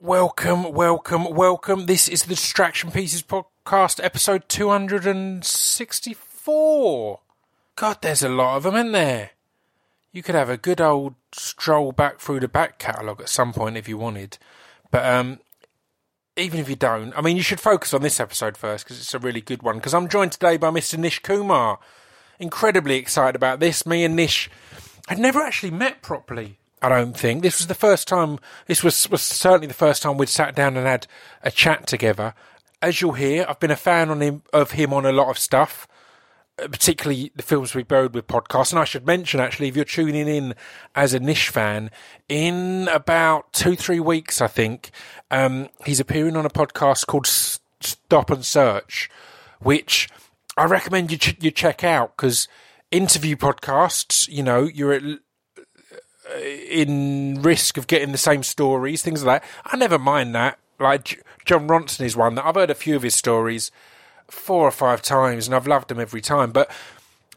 Welcome, welcome, welcome. This is the Distraction Pieces podcast, episode 264. God, there's a lot of them in there. You could have a good old stroll back through the back catalogue at some point if you wanted. But um, even if you don't, I mean, you should focus on this episode first because it's a really good one. Because I'm joined today by Mr. Nish Kumar. Incredibly excited about this. Me and Nish had never actually met properly. I don't think this was the first time. This was was certainly the first time we'd sat down and had a chat together. As you'll hear, I've been a fan on him of him on a lot of stuff, uh, particularly the films we buried with podcasts. And I should mention actually, if you're tuning in as a Nish fan, in about two three weeks, I think um, he's appearing on a podcast called S- Stop and Search, which I recommend you ch- you check out because interview podcasts, you know, you're at Uh, in risk of getting the same stories, things like that. I never mind that. Like Jon Ronson is one that I've heard a few of his stories four or five times, and I've loved them every time. But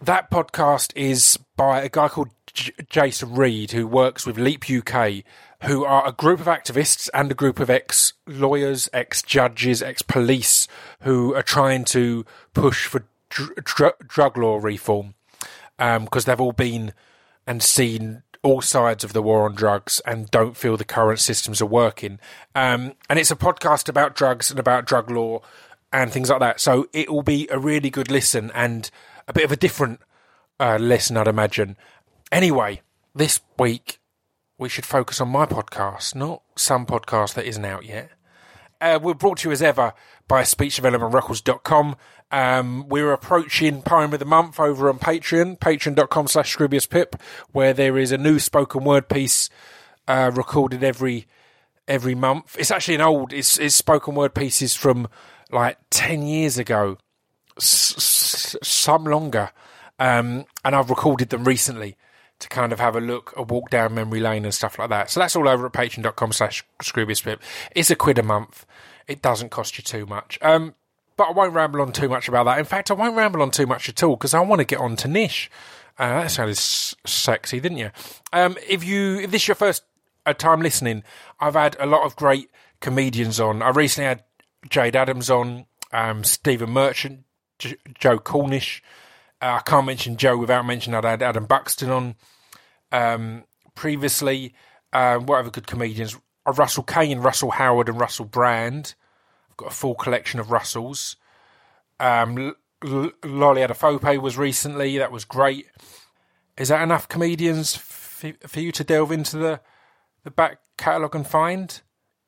that podcast is by a guy called J- Jason Reed, who works with Leap UK, who are a group of activists and a group of ex lawyers, ex judges, ex police who are trying to push for dr- dr- drug law reform um, because they've all been and seen all sides of the war on drugs and don't feel the current systems are working. Um, and it's a podcast about drugs and about drug law and things like that. So it will be a really good listen and a bit of a different uh, listen, I'd imagine. Anyway, this week we should focus on my podcast, not some podcast that isn't out yet. Uh, we're brought to you as ever by speechdevelopmentrecords.com. Um, we're approaching Poem of the Month over on Patreon, patreon.com slash Pip, where there is a new spoken word piece uh, recorded every every month. It's actually an old, it's, it's spoken word pieces from like 10 years ago, s- s- some longer. Um, and I've recorded them recently to kind of have a look, a walk down memory lane and stuff like that. So that's all over at patreon.com slash Pip. It's a quid a month. It doesn't cost you too much. Um, but I won't ramble on too much about that. In fact, I won't ramble on too much at all because I want to get on to Nish. Uh, that sounded s- sexy, didn't you? Um, if you if this is your first uh, time listening, I've had a lot of great comedians on. I recently had Jayde Adams on, um, Stephen Merchant, J- Joe Cornish. Uh, I can't mention Joe without mentioning I'd had Adam Buxton on um, previously. Uh, what other good comedians? Uh, Russell Kane, Russell Howard, and Russell Brand. I've got a full collection of Russells. Um, L- Lolly Adefope was recently. That was great. Is that enough comedians f- for you to delve into the, the back catalogue and find?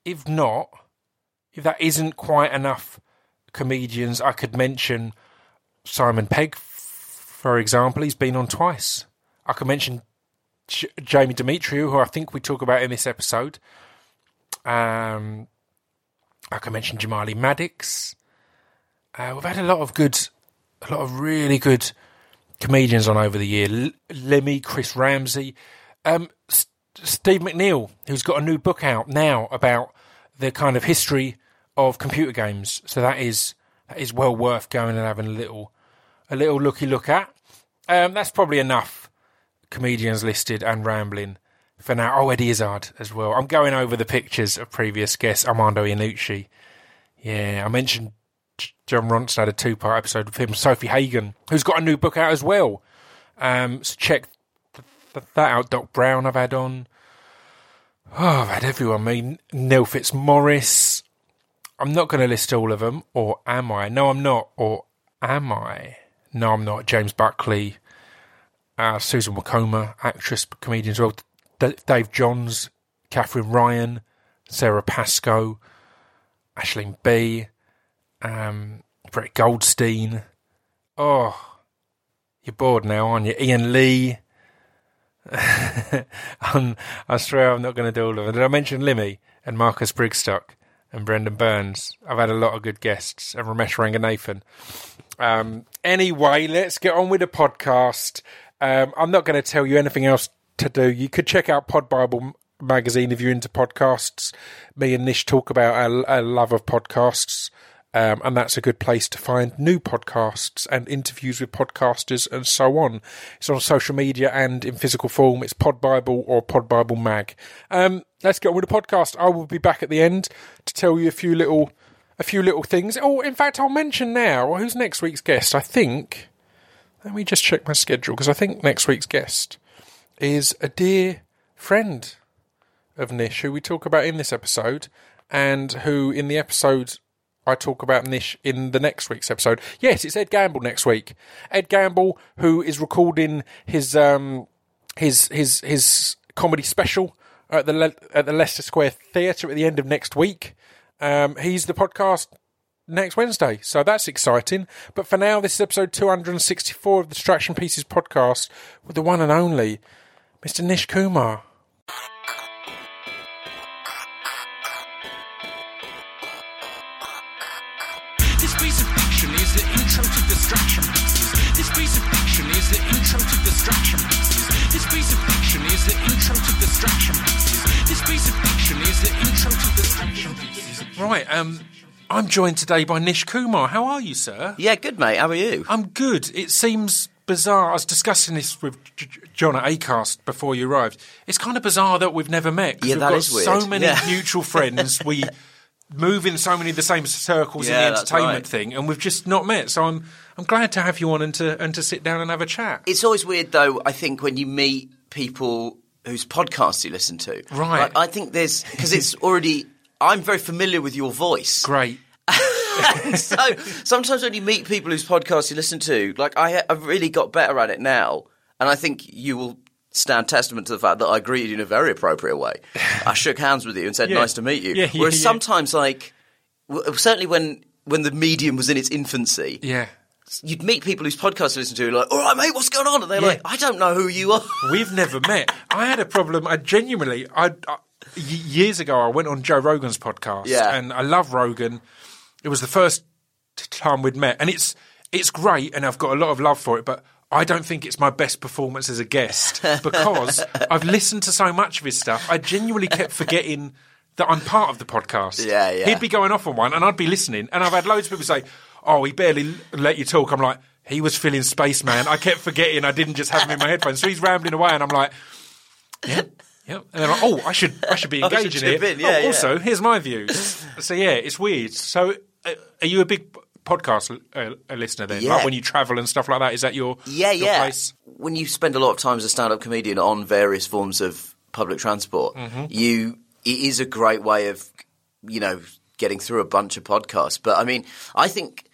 If not, if that isn't quite enough comedians, I could mention Simon Pegg, for example. He's been on twice. I could mention J- Jamie Demetriou, who I think we talk about in this episode. Um, I mentioned, mention Jamali Maddix. Uh, we've had a lot of good, a lot of really good comedians on over the year. L- Limmy, Chris Ramsey, um, S- Steve McNeil, who's got a new book out now about the kind of history of computer games. So that is that is well worth going and having a little a little looky look at. Um, that's probably enough comedians listed and rambling for now. Oh, Eddie Izzard as well. I'm going over the pictures of previous guests, Armando Iannucci. Yeah, I mentioned Jon Ronson had a two part episode with him. Sofie Hagen, who's got a new book out as well. Um, so check th- th- that out. Doc Brown, I've had on. Oh, I've had everyone. I mean, Neil Fitzmaurice. I'm not going to list all of them, or am I? No, I'm not. Or am I? No, I'm not. James Buckley, uh, Susan Wokoma, actress, comedian as well. Dave Johns, Katherine Ryan, Sara Pascoe, Aisling Bea, um, Brett Goldstein. Oh, you're bored now, aren't you? Iain Lee. I swear I'm not going to do all of them. Did I mention Limmy and Marcus Brigstocke and Brendan Burns? I've had a lot of good guests and Romesh Ranganathan. Um, anyway, let's get on with the podcast. Um, I'm not going to tell you anything else to do. You could check out Pod Bible magazine if you're into podcasts. Me and Nish talk about our, our love of podcasts Um, and that's a good place to find new podcasts and interviews with podcasters and so on. It's on social media and in physical form. It's Pod Bible or Pod Bible Mag. Um, let's get on with the podcast. I will be back at the end to tell you a few little, a few little things. Oh, in fact, I'll mention now who's next week's guest. I think. Let me just check my schedule because I think next week's guest is a dear friend of Nish who we talk about in this episode and who in the episode I talk about Nish in the next week's episode. Yes, it's Ed Gamble next week. Ed Gamble, who is recording his um, his his his comedy special at the Le- at the Leicester Square Theatre at the end of next week. Um, he's the podcast next Wednesday, so that's exciting. But for now, this is episode 264 of the Distraction Pieces podcast with the one and only Mr. Nish Kumar. This piece of fiction is the intro to distraction pieces. This piece of fiction is the intro to distraction pieces. This piece of fiction is the intro to distraction pieces. This piece of fiction is the intro to distraction pieces. Right, um, I'm joined today by Nish Kumar. How are you, sir? Yeah, good mate. How are you? I'm good. It seems bizarre. I was discussing this with John at Acast before you arrived. It's kind of bizarre that we've never met. Yeah, we've that got is weird. so many Yeah. mutual friends. We move in so many of the same circles Yeah, in the entertainment right. thing, and we've just not met. So I'm I'm glad to have you on and to and to sit down and have a chat. It's always weird though. I think when you meet people whose podcasts you listen to, Right. Like, I think there's because it's already. I'm very familiar with your voice, Great. so sometimes when you meet people whose podcasts you listen to, like I, I've really got better at it now, and I think you will stand testament to the fact that I greeted you in a very appropriate way. I shook hands with you and said, Yeah. "Nice to meet you." Yeah, yeah, Whereas sometimes, like w- certainly when when the medium was in its infancy, Yeah. you'd meet people whose podcasts you listen to, like, "All right, mate, what's going on?" And they're like, "I don't know who you are." We've never met. I had a problem. I genuinely, I, I years ago, I went on Joe Rogan's podcast, Yeah. and I love Rogan. It was the first time we'd met, and it's it's great, and I've got a lot of love for it. But I don't think it's my best performance as a guest because I've listened to so much of his stuff. I genuinely kept forgetting that I'm part of the podcast. Yeah, yeah. He'd be going off on one, and I'd be listening, and I've had loads of people say, "Oh, he barely let you talk." I'm like. He was feeling spaceman. I kept forgetting I didn't just have him in my headphones. So he's rambling away, and I'm like, Yep. Yep. And then like, oh, I should I should be should engaging here. chip in, Oh, yeah, yeah. Also, here's my views. so yeah, it's weird. So are you a big podcast uh, a listener then? Yeah. Like when you travel and stuff like that, is that your Yeah, your yeah. place? When you spend a lot of time as a stand-up comedian on various forms of public transport, Mm-hmm. you it is a great way of you know getting through a bunch of podcasts. But I mean, I think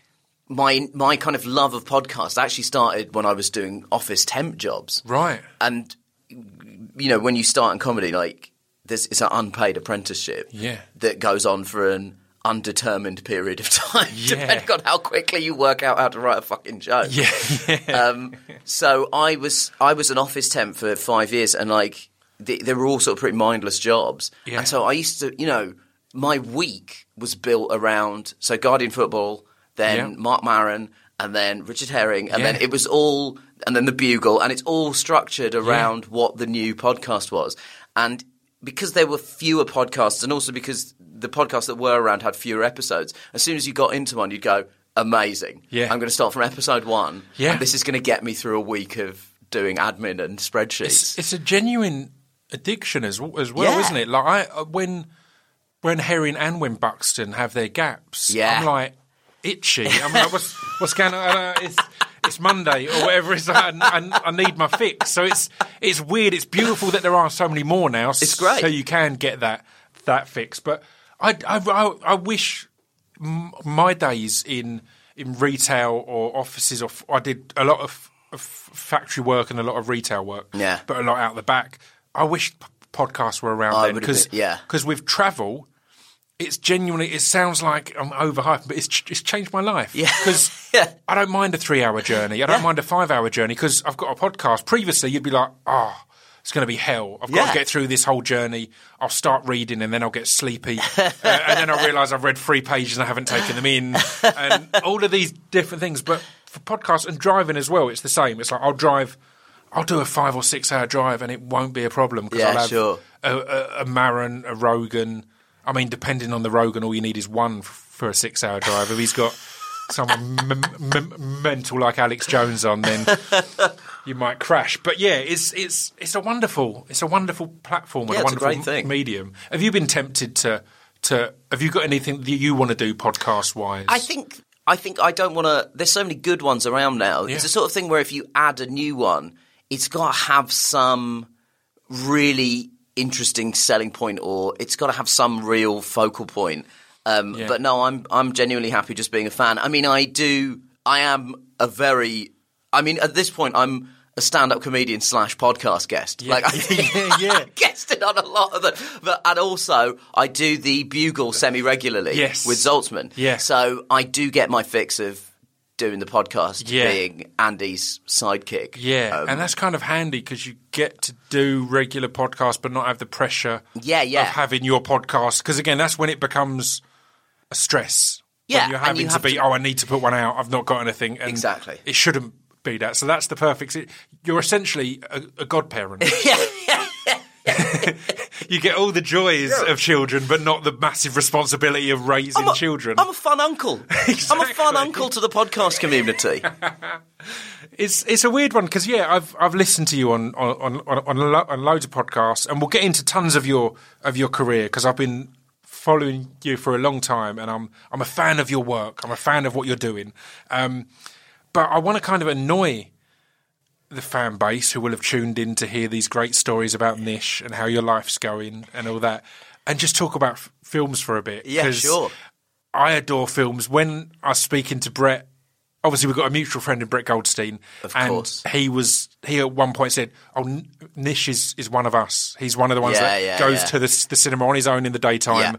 my my kind of love of podcasts actually started when I was doing office temp jobs, Right. and you know when you start in comedy, like there's it's an unpaid apprenticeship, Yeah. that goes on for an undetermined period of time, Yeah. depending on how quickly you work out how to write a fucking joke. Yeah. yeah. Um, so I was I was an office temp for five years, and like they, they were all sort of pretty mindless jobs. Yeah. And so I used to, you know, my week was built around so Guardian Football, then Yeah. Marc Maron, and then Richard Herring, and then it was all, and then the Bugle, and it's all structured around what the new podcast was, and. Because there were fewer podcasts, and also because the podcasts that were around had fewer episodes, as soon as you got into one, you'd go, amazing. Yeah. I'm going to start from episode one. Yeah. And this is going to get me through a week of doing admin and spreadsheets. it's, it's a genuine addiction as as well, Yeah. isn't it? Like I uh, when when Herring and when Buxton have their gaps, Yeah. I'm like itchy. I'm like, what's what's going on? Uh, it's it's Monday or whatever. It's like, I, I, I need my fix. So it's it's weird. It's beautiful that there are so many more now. It's great. So you can get that that fix. But I I, I, I wish m- my days in in retail or offices or f- I did a lot of, of factory work and a lot of retail work. Yeah. but a lot out the back. I wish p- podcasts were around I then because yeah. because with travel. It's genuinely. It sounds like I'm overhyped, but it's ch- it's changed my life. Yeah. because Yeah. I don't mind a three-hour journey. I don't mind a five-hour journey because I've got a podcast. Previously, you'd be like, "Oh, it's going to be hell. I've got to get through this whole journey. I'll start reading, and then I'll get sleepy, uh, and then I'll realise I've read three pages and I haven't taken them in, and all of these different things. But for podcasts and driving as well, it's the same. It's like I'll drive." I'll do a five or six hour drive and it won't be a problem because Yeah, I'll have sure. a, a, a Maron, a Rogan. I mean, depending on the Rogan, all you need is one for a six-hour drive. If he's got someone m- m- mental like Alex Jones on, then you might crash. But yeah, it's it's it's a wonderful it's a wonderful platform and Yeah, a a wonderful thing. medium. Have you been tempted to to? Have you got anything that you want to do podcast wise? I think I think I don't want to. There's so many good ones around now. Yeah. It's the sort of thing where if you add a new one, it's got to have some really interesting selling point, or it's got to have some real focal point. Um, Yeah. But no, I'm I'm genuinely happy just being a fan. I mean, I do. I am a very. I mean, at this point, I'm a stand-up comedian slash podcast guest. Like, I Yeah, yeah. I guested on a lot of them. But and also, I do the Bugle semi regularly. Yes. with Zaltzman. Yeah. So I do get my fix of doing the podcast Yeah. being Andy's sidekick. Yeah, Um, and that's kind of handy because you get to do regular podcasts, but not have the pressure. Yeah, yeah. of having your podcast. Because again, that's when it becomes a stress. Yeah, when you're having you to be. to- Oh, I need to put one out. I've not got anything. And Exactly. It shouldn't be that. So that's the perfect. You're essentially a, a godparent. you get all the joys of children, but not the massive responsibility of raising I'm a- children. I'm a fun uncle. I'm a fun uncle to the podcast community. It's it's a weird one because yeah, I've I've listened to you on on on, on, lo- on loads of podcasts, and we'll get into tons of your of your career because I've been following you for a long time, and I'm I'm a fan of your work. I'm a fan of what you're doing, um, but I want to kind of annoy the fan base who will have tuned in to hear these great stories about Nish and how your life's going and all that, and just talk about f- films for a bit. Yeah, sure. I adore films. When I was speaking to Brett, obviously we've got a mutual friend in Brett Goldstein, Of and course. he was he at one point said, "Oh, Nish is, is one of us. He's one of the ones Yeah, that yeah, goes yeah. to the, the cinema on his own in the daytime."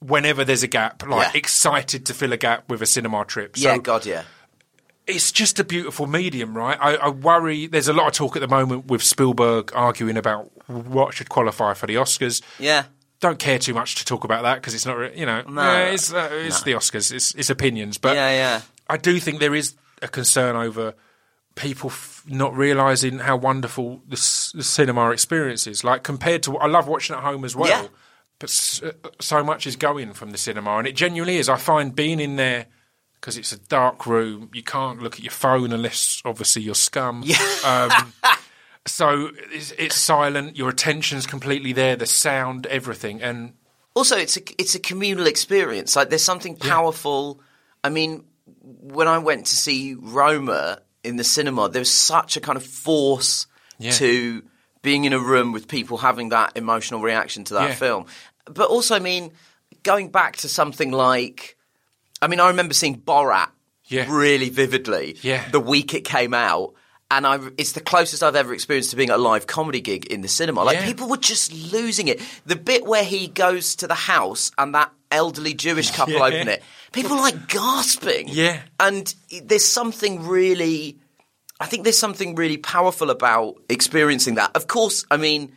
Whenever there's a gap, like excited to fill a gap with a cinema trip. yeah, God, yeah. It's just a beautiful medium, right? I, I worry. There's a lot of talk at the moment with Spielberg arguing about what should qualify for the Oscars Yeah. don't care too much to talk about that because it's not, you know, No. yeah, it's, uh, it's the Oscars, it's, it's opinions. But Yeah, yeah. I do think there is a concern over people f- not realizing how wonderful the, s- the cinema experience is. Like compared to, what I love watching at home as well, Yeah. but s- uh, so much is going from the cinema, and it genuinely is. I find being in there. Because it's a dark room, you can't look at your phone unless, obviously, you're scum. Yeah. Um, so it's, it's silent. Your attention's completely there. The sound, everything, and Also, it's a it's a communal experience. Like there's something powerful. I mean, when I went to see Roma in the cinema, there was such a kind of force Yeah. to being in a room with people having that emotional reaction to that Yeah. film. But also, I mean, going back to something like, I mean, I remember seeing Borat Yeah. really vividly Yeah. the week it came out. And I, it's the closest I've ever experienced to being at a live comedy gig in the cinema. Like Yeah. people were just losing it. The bit where he goes to the house and that elderly Jewish couple Yeah. open it, people are like gasping. Yeah. And there's something really, I think there's something really powerful about experiencing that. Of course, I mean,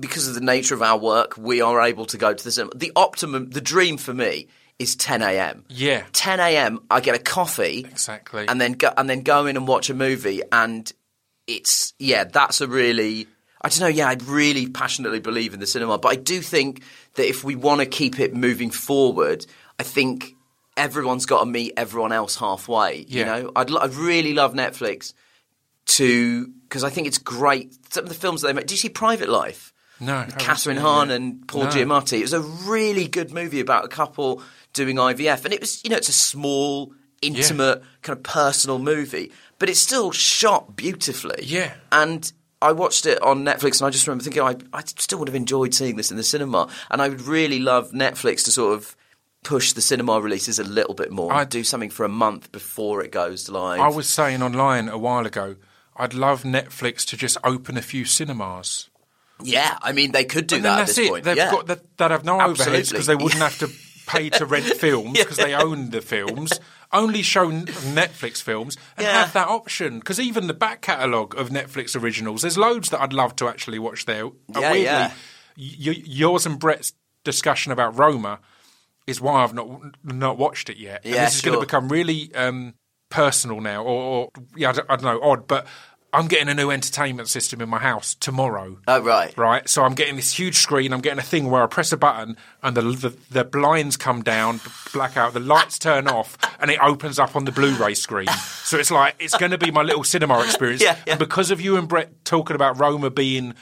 because of the nature of our work, we are able to go to the cinema. The optimum, the dream for me is 10 a.m. Yeah. 10 a.m. I get a coffee Exactly. and then go and then go in and watch a movie and it's yeah that's a really I don't know yeah I really passionately believe in the cinema but I do think that if we want to keep it moving forward I think everyone's got to meet everyone else halfway you know I'd, lo- I'd really love Netflix to because I think it's great some of the films that they make do you see Private Life No, I Kathryn Hahn and Paul No. Giamatti. It was a really good movie about a couple doing IVF, and it was you know it's a small, intimate, kind of personal movie, but it's still shot beautifully. Yeah. and. I watched it on Netflix, and I just remember thinking, I, I still would have enjoyed seeing this in the cinema, and I would really love Netflix to sort of push the cinema releases a little bit more. I'd do something for a month before it goes live. I was saying online a while ago, I'd love Netflix to just open a few cinemas. yeah, I mean they could do And that that's this it. point. They've yeah. got that. They'd have no overheads because they wouldn't have to pay to rent films because they own the films. Only show Netflix films and Yeah. have that option. Because even the back catalogue of Netflix originals, there's loads that I'd love to actually watch there. Yeah, weirdly, yeah. y- yours and Brett's discussion about Roma is why I've not not watched it yet. and Yeah, this is going to become really um, personal now, or, or yeah, I don't, I don't know, odd, but. I'm getting a new entertainment system in my house tomorrow. Oh right. Right, so I'm getting this huge screen. I'm getting a thing where I press a button and the the, the blinds come down, blackout, the lights turn off, and it opens up on the Blu-ray screen. So it's like it's going to be my little cinema experience. Yeah, yeah. And because of you and Brett talking about Roma being,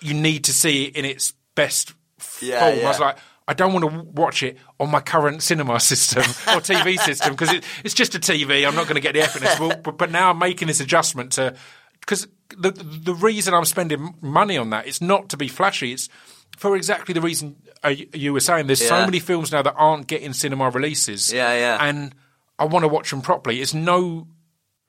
you need to see it in its best Yeah, form. I was like. I don't want to watch it on my current cinema system or TV system because it, it's just a TV. I'm not going to get the. Well, but, but now I'm making this adjustment to because the the reason I'm spending money on that it's not to be flashy. It's for exactly the reason uh, you- you were saying. There's so many films now that aren't getting cinema releases. Yeah, yeah. And I want to watch them properly. It's no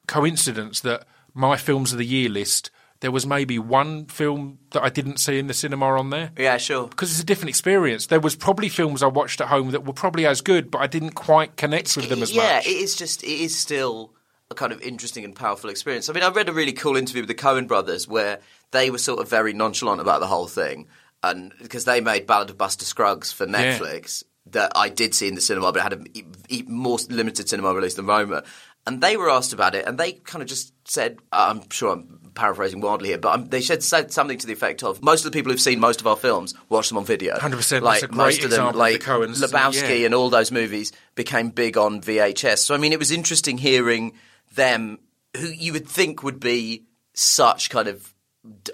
coincidence that my films of the year list. There was maybe one film that I didn't see in the cinema on there Yeah, sure. because it's a different experience. There was probably films I watched at home that were probably as good, but I didn't quite connect with them as yeah, much. Yeah, it is just it is still a kind of interesting and powerful experience. I mean, I read a really cool interview with the Coen brothers where they were sort of very nonchalant about the whole thing, and because they made Ballad of Buster Scruggs for Netflix that I did see in the cinema, but it had a e- e- more limited cinema release than Roma. And they were asked about it, and they kind of just said, "I'm sure I'm paraphrasing wildly here, but um, they said, said something to the effect of most of the people who've seen most of our films watch them on video. 100%, Like that's a great most of them, example of like the Coens? Lebowski Yeah. and all those movies became big on VHS. So I mean, it was interesting hearing them, who you would think would be such kind of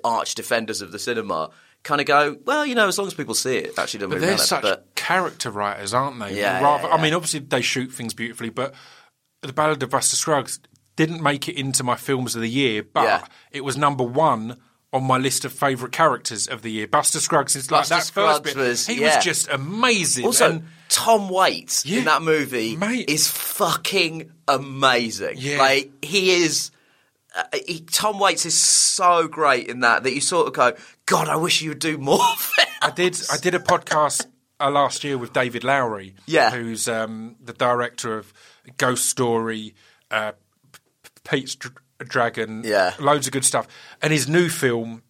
arch defenders of the cinema, kind of go, well, you know, as long as people see it, actually But really they're such But character writers, aren't they? Yeah, Rather, yeah, I mean, obviously they shoot things beautifully, but the Ballad of Buster Scruggs didn't make it into my films of the year, but Yeah. it was number one on my list of favourite characters of the year. Buster Scruggs is like Buster that Scruggs first bit. was- he yeah. was just amazing. also, and Tom Waits Yeah. in that movie Mate. is fucking amazing. Yeah. Like he is. Uh, he, Tom Waits is so great in that that you sort of go, God, I wish you would do more. films." I did. I did a podcast uh, last year with David Lowery, Yeah. who's um, the director of Ghost Story, uh, Pete's Dr- Dragon, Yeah. loads of good stuff. And his new film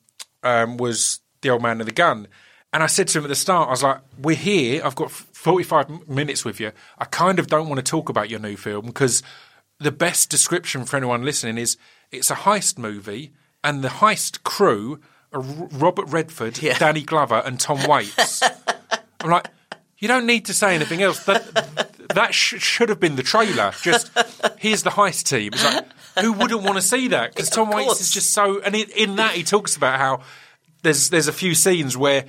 um, was The Old Man and the Gun. And I said to him at the start, I was like, "We're here. I've got 45 minutes with you. I kind of don't want to talk about your new film because the best description for anyone listening is it's a heist movie, and the heist crew are Robert Redford, Yeah. Danny Glover, and Tom Waits. I'm like, you don't need to say anything else. That that sh- should have been the trailer. Just here's the heist team. It's like, who wouldn't want to see that? Because Tom Waits is just so. And in, in that, he talks about how there's there's a few scenes where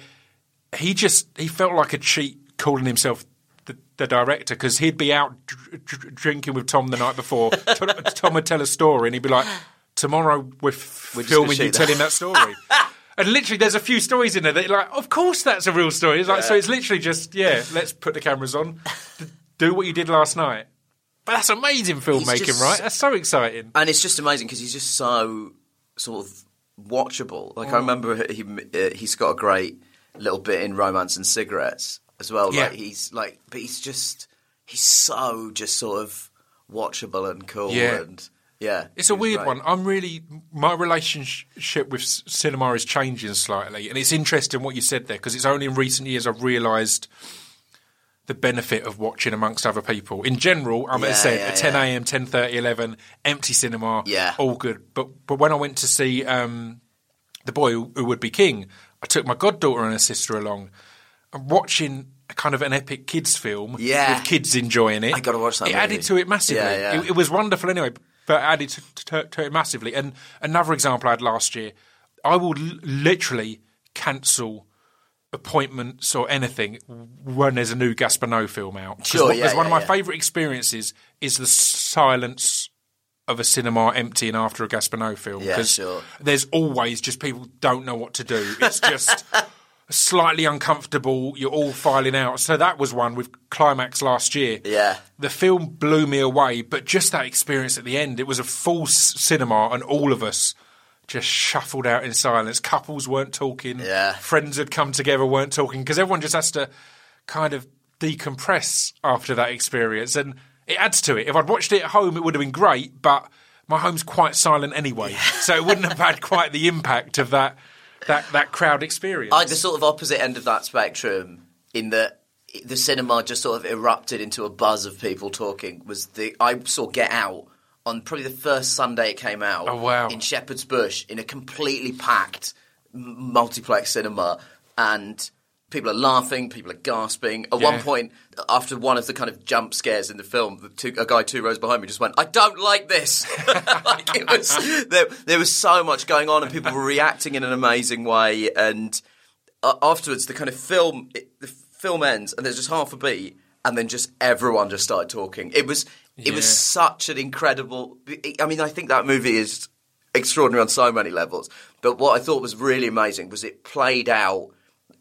he just he felt like a cheat calling himself the, the director because he'd be out dr- dr- drinking with Tom the night before. Tom, Tom would tell a story and he'd be like, "Tomorrow we're, f- We're filming you that." telling that story." And literally, there's a few stories in there that, you're like, of course, that's a real story. It's like, so it's literally just, yeah, let's put the cameras on, do what you did last night. But that's amazing filmmaking, just- right? That's so exciting. and it's just amazing because he's just so sort of watchable. Like I Mm. remember he uh, he's got a great little bit in Romance and Cigarettes as well. Yeah. Like he's like, but he's just he's so just sort of watchable and cool. Yeah. and yeah, It's a weird one. I'm really my relationship with cinema is changing slightly, and it's interesting what you said there because it's only in recent years I've realised the benefit of watching amongst other people. In general, I'm Yeah, said yeah, at 10 a.m., 10:30, 11, empty cinema, Yeah. all good. But but when I went to see um, the boy who, who would be king, I took my goddaughter and her sister along. And watching a kind of an epic kids film Yeah. with kids enjoying it. I gotta watch that It movie. added to it massively. Yeah, yeah. It, it was wonderful anyway, but added to, to, to it massively. And another example I had last year, I will l- literally cancel appointments or anything when there's a new Gaspar Noé film out. Sure, yeah, because one of my favourite experiences is the silence of a cinema emptying after a Gaspar Noé film. Yeah, 'cause sure. There's always just people don't know what to do. It's just slightly uncomfortable. You're all filing out. So that was one with Climax last year. Yeah. The film blew me away, but just that experience at the end, it was a full s- cinema, and all of us just shuffled out in silence. Couples weren't talking. Yeah. Friends had come together, weren't talking, because everyone just has to kind of decompress after that experience, and it adds to it. If I'd watched it at home, it would have been great, but my home's quite silent anyway, so it wouldn't have had quite the impact of that that that crowd experience. I the sort of opposite end of that spectrum in that the cinema just sort of erupted into a buzz of people talking was the I saw Get Out on probably the first Sunday it came out. Oh, wow. In Shepherd's Bush, in a completely packed m- multiplex cinema, and people are laughing, people are gasping. At one point, after one of the kind of jump scares in the film, the two, a guy two rows behind me just went, "I don't like this." like it was there. There was so much going on, and people were reacting in an amazing way. And uh, afterwards, the kind of film, it, the film ends, and there's just half a beat, and then just everyone just started talking. It was it was such an incredible. I mean, I think that movie is extraordinary on so many levels. But what I thought was really amazing was it played out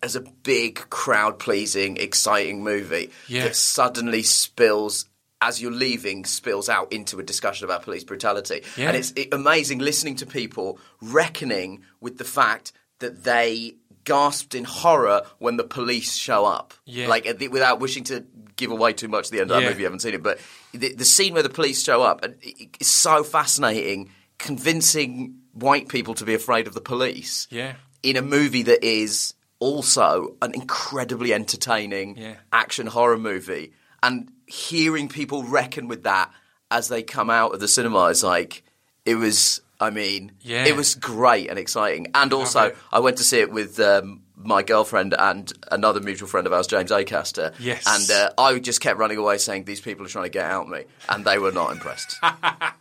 as a big, crowd pleasing, exciting movie Yeah. that suddenly spills. As you're leaving, spills out into a discussion about police brutality, Yeah. and it's it, amazing listening to people reckoning with the fact that they gasped in horror when the police show up. Yeah. Like the, without wishing to give away too much at the end of that Yeah. movie, you haven't seen it, but the, the scene where the police show up and it- it's so fascinating, convincing white people to be afraid of the police Yeah. in a movie that is also an incredibly entertaining Yeah. action horror movie, and hearing people reckon with that as they come out of the cinema is like it was. I mean, Yeah. it was great and exciting, and also it. I went to see it with um, my girlfriend and another mutual friend of ours, James Acaster. Yes. and uh, I just kept running away saying these people are trying to get out me, and they were not impressed. I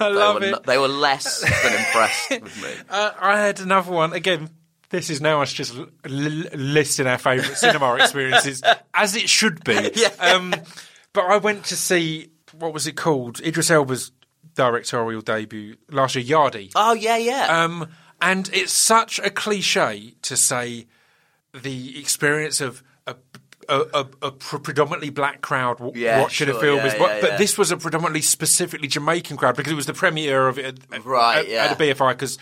they, love were it. they were less than impressed with me. Uh, I had another one. Again, this is now us just l- listing our favourite cinema experiences, as it should be. Yeah. Um, but I went to see, what was it called? Idris Elba's directorial debut last year, Yardie. Oh yeah, yeah. Um, and it's such a cliche to say the experience of a, a, a, a predominantly black crowd w- Yeah, watching a film yeah, is, what, yeah, but this was a predominantly specifically Jamaican crowd because it was the premiere of it at, Right, at, at the BFI because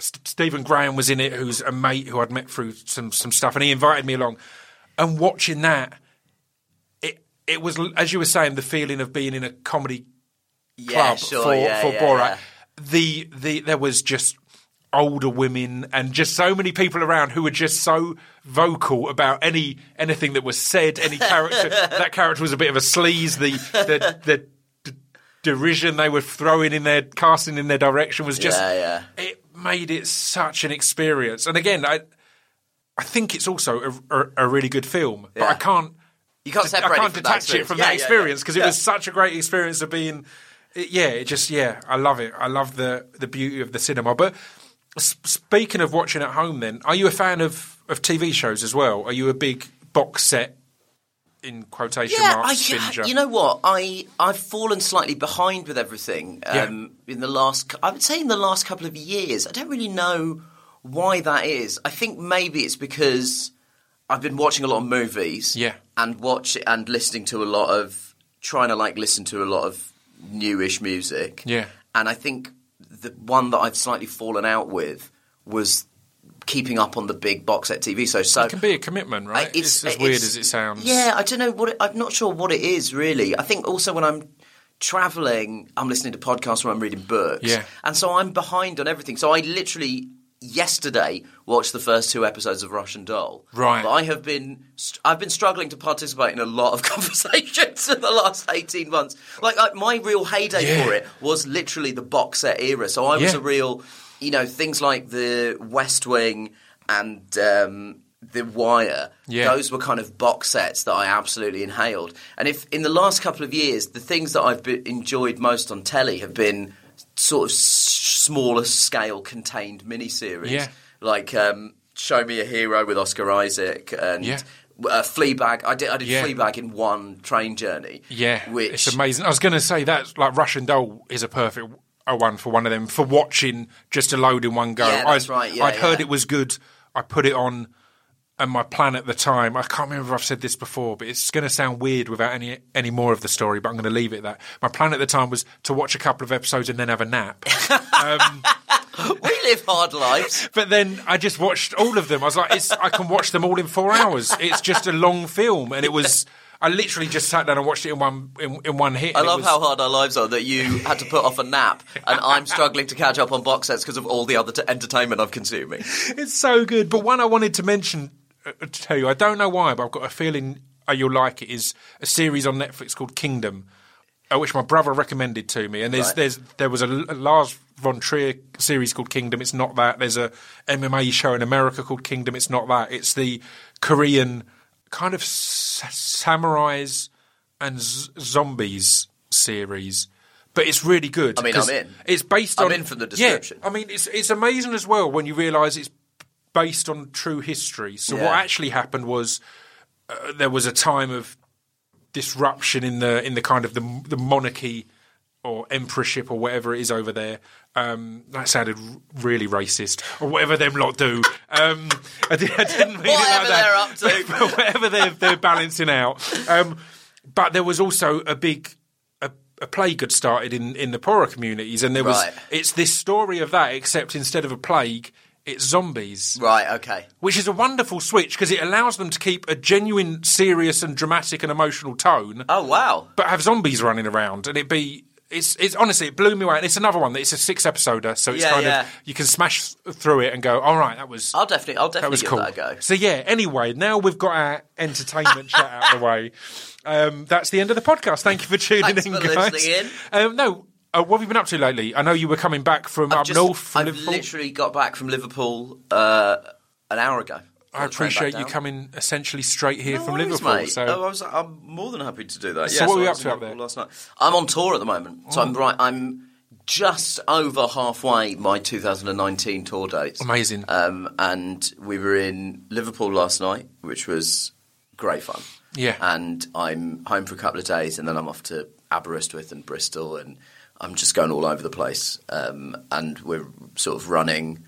Stephen Graham was in it, who's a mate who I'd met through some some stuff, and he invited me along. And watching that, it it was as you were saying, the feeling of being in a comedy yeah, club sure, for, yeah, for yeah, Borat. The the there was just older women and just so many people around who were just so vocal about any anything that was said. Any character that character was a bit of a sleaze. The the the. d- Derision they were throwing in their casting in their direction was just Yeah, yeah. it made it such an experience. And again, I I think it's also a, a, a really good film, but I can't You can't separate I can't it from that detach it from. Yeah, that experience because yeah. it was such a great experience of being. it- yeah, it just yeah, I love it. I love the the beauty of the cinema. But s- speaking of watching at home, then are you a fan of of TV shows as well? Are you a big box set in quotation Yeah, marks I, you know what? I I've fallen slightly behind with everything um, in the last. I would say in the last couple of years. I don't really know why that is. I think maybe it's because I've been watching a lot of movies. Yeah. and watch and listening to a lot of trying to like listen to a lot of newish music. Yeah. and I think the one that I've slightly fallen out with was keeping up on the big box set TV. So so it can be a commitment, right? I- it's, as weird as it sounds. yeah, I don't know what it, I'm not sure what it is really. I think also when I'm traveling, I'm listening to podcasts when I'm reading books. Yeah. and so I'm behind on everything. So I literally yesterday watched the first two episodes of Russian Doll. Right. but I have been I've been struggling to participate in a lot of conversations in the last 18 months. Like I, my real heyday Yeah. for it was literally the box set era. So I was Yeah. a real, you know, things like the West Wing and um, the Wire. Yeah. Those were kind of box sets that I absolutely inhaled. And if in the last couple of years, the things that I've be- enjoyed most on telly have been sort of s- smaller scale contained miniseries, Yeah. like um, Show Me a Hero with Oscar Isaac and. Yeah. Uh, Fleabag. I did. I did Yeah. Fleabag in one train journey. Yeah, which it's amazing. I was going to say that like Russian Doll is a perfect uh, one for one of them for watching just a load in one go. Yeah, that's I'd, right, yeah, I'd heard it was good. I put it on, and my plan at the time. I can't remember if I've said this before, but it's going to sound weird without any any more of the story. But I'm going to leave it at that. My plan at the time was to watch a couple of episodes and then have a nap. we live hard lives. But then I just watched all of them. I was like, it's, I can watch them all in four hours. It's just a long film, and it was. I literally just sat down and watched it in one in, in one hit. I love was- how hard our lives are that you had to put off a nap, and I'm struggling to catch up on box sets because of all the other t- entertainment I'm consuming. It's so good. But one I wanted to mention uh, to tell you, I don't know why, but I've got a feeling uh, you'll like it. Is a series on Netflix called Kingdom. uh, which my brother recommended to me. And there's Right. there's there was a Lars von Trier series called Kingdom. It's not that. There's a MMA show in America called Kingdom. It's not that. It's the Korean kind of s- samurais and z- zombies series. But it's really good. I mean, I'm in. It's based I'm on in from the Yeah, description. I mean, it's it's amazing as well when you realise it's based on true history. So Yeah. what actually happened was uh, there was a time of disruption in the in the kind of the the monarchy or emperorship or whatever it is over there. Um, that sounded really racist, or whatever them lot do. Um, I, did, I didn't mean Whatever it like that. they're up to. Whatever they're, they're balancing out. Um, but there was also a big a, a plague had started in, in the poorer communities, and there was Right. it's this story of that, except instead of a plague, it's zombies Right. Okay. which is a wonderful switch because it allows them to keep a genuine, serious, and dramatic and emotional tone, Oh wow. but have zombies running around, and it be. It's, it's honestly it blew me away. And it's another one that it's a six episoder, so it's Yeah, kind yeah. of you can smash through it and go, all right, that was I'll definitely. I'll definitely that was give cool. that a go. So yeah. Anyway, now we've got our entertainment chat out of the way. Um, that's the end of the podcast. Thank you for tuning Thanks in, for guys. listening Um, no, uh, what have you been up to lately? I know you were coming back from up Just- north from I've Liverpool. literally got back from Liverpool uh, an hour ago. I was going back appreciate you coming essentially straight here No from worries, Liverpool. mate. So Oh, I was, I'm more than happy to do that. So Yeah, what were you up to up there last night? I'm on tour at the moment, so I'm right. I'm just over halfway my 2019 tour dates. Amazing. Um, and we were in Liverpool last night, which was great fun. Yeah. And I'm home for a couple of days, and then I'm off to Aberystwyth and Bristol, and I'm just going all over the place. Um, and we're sort of running.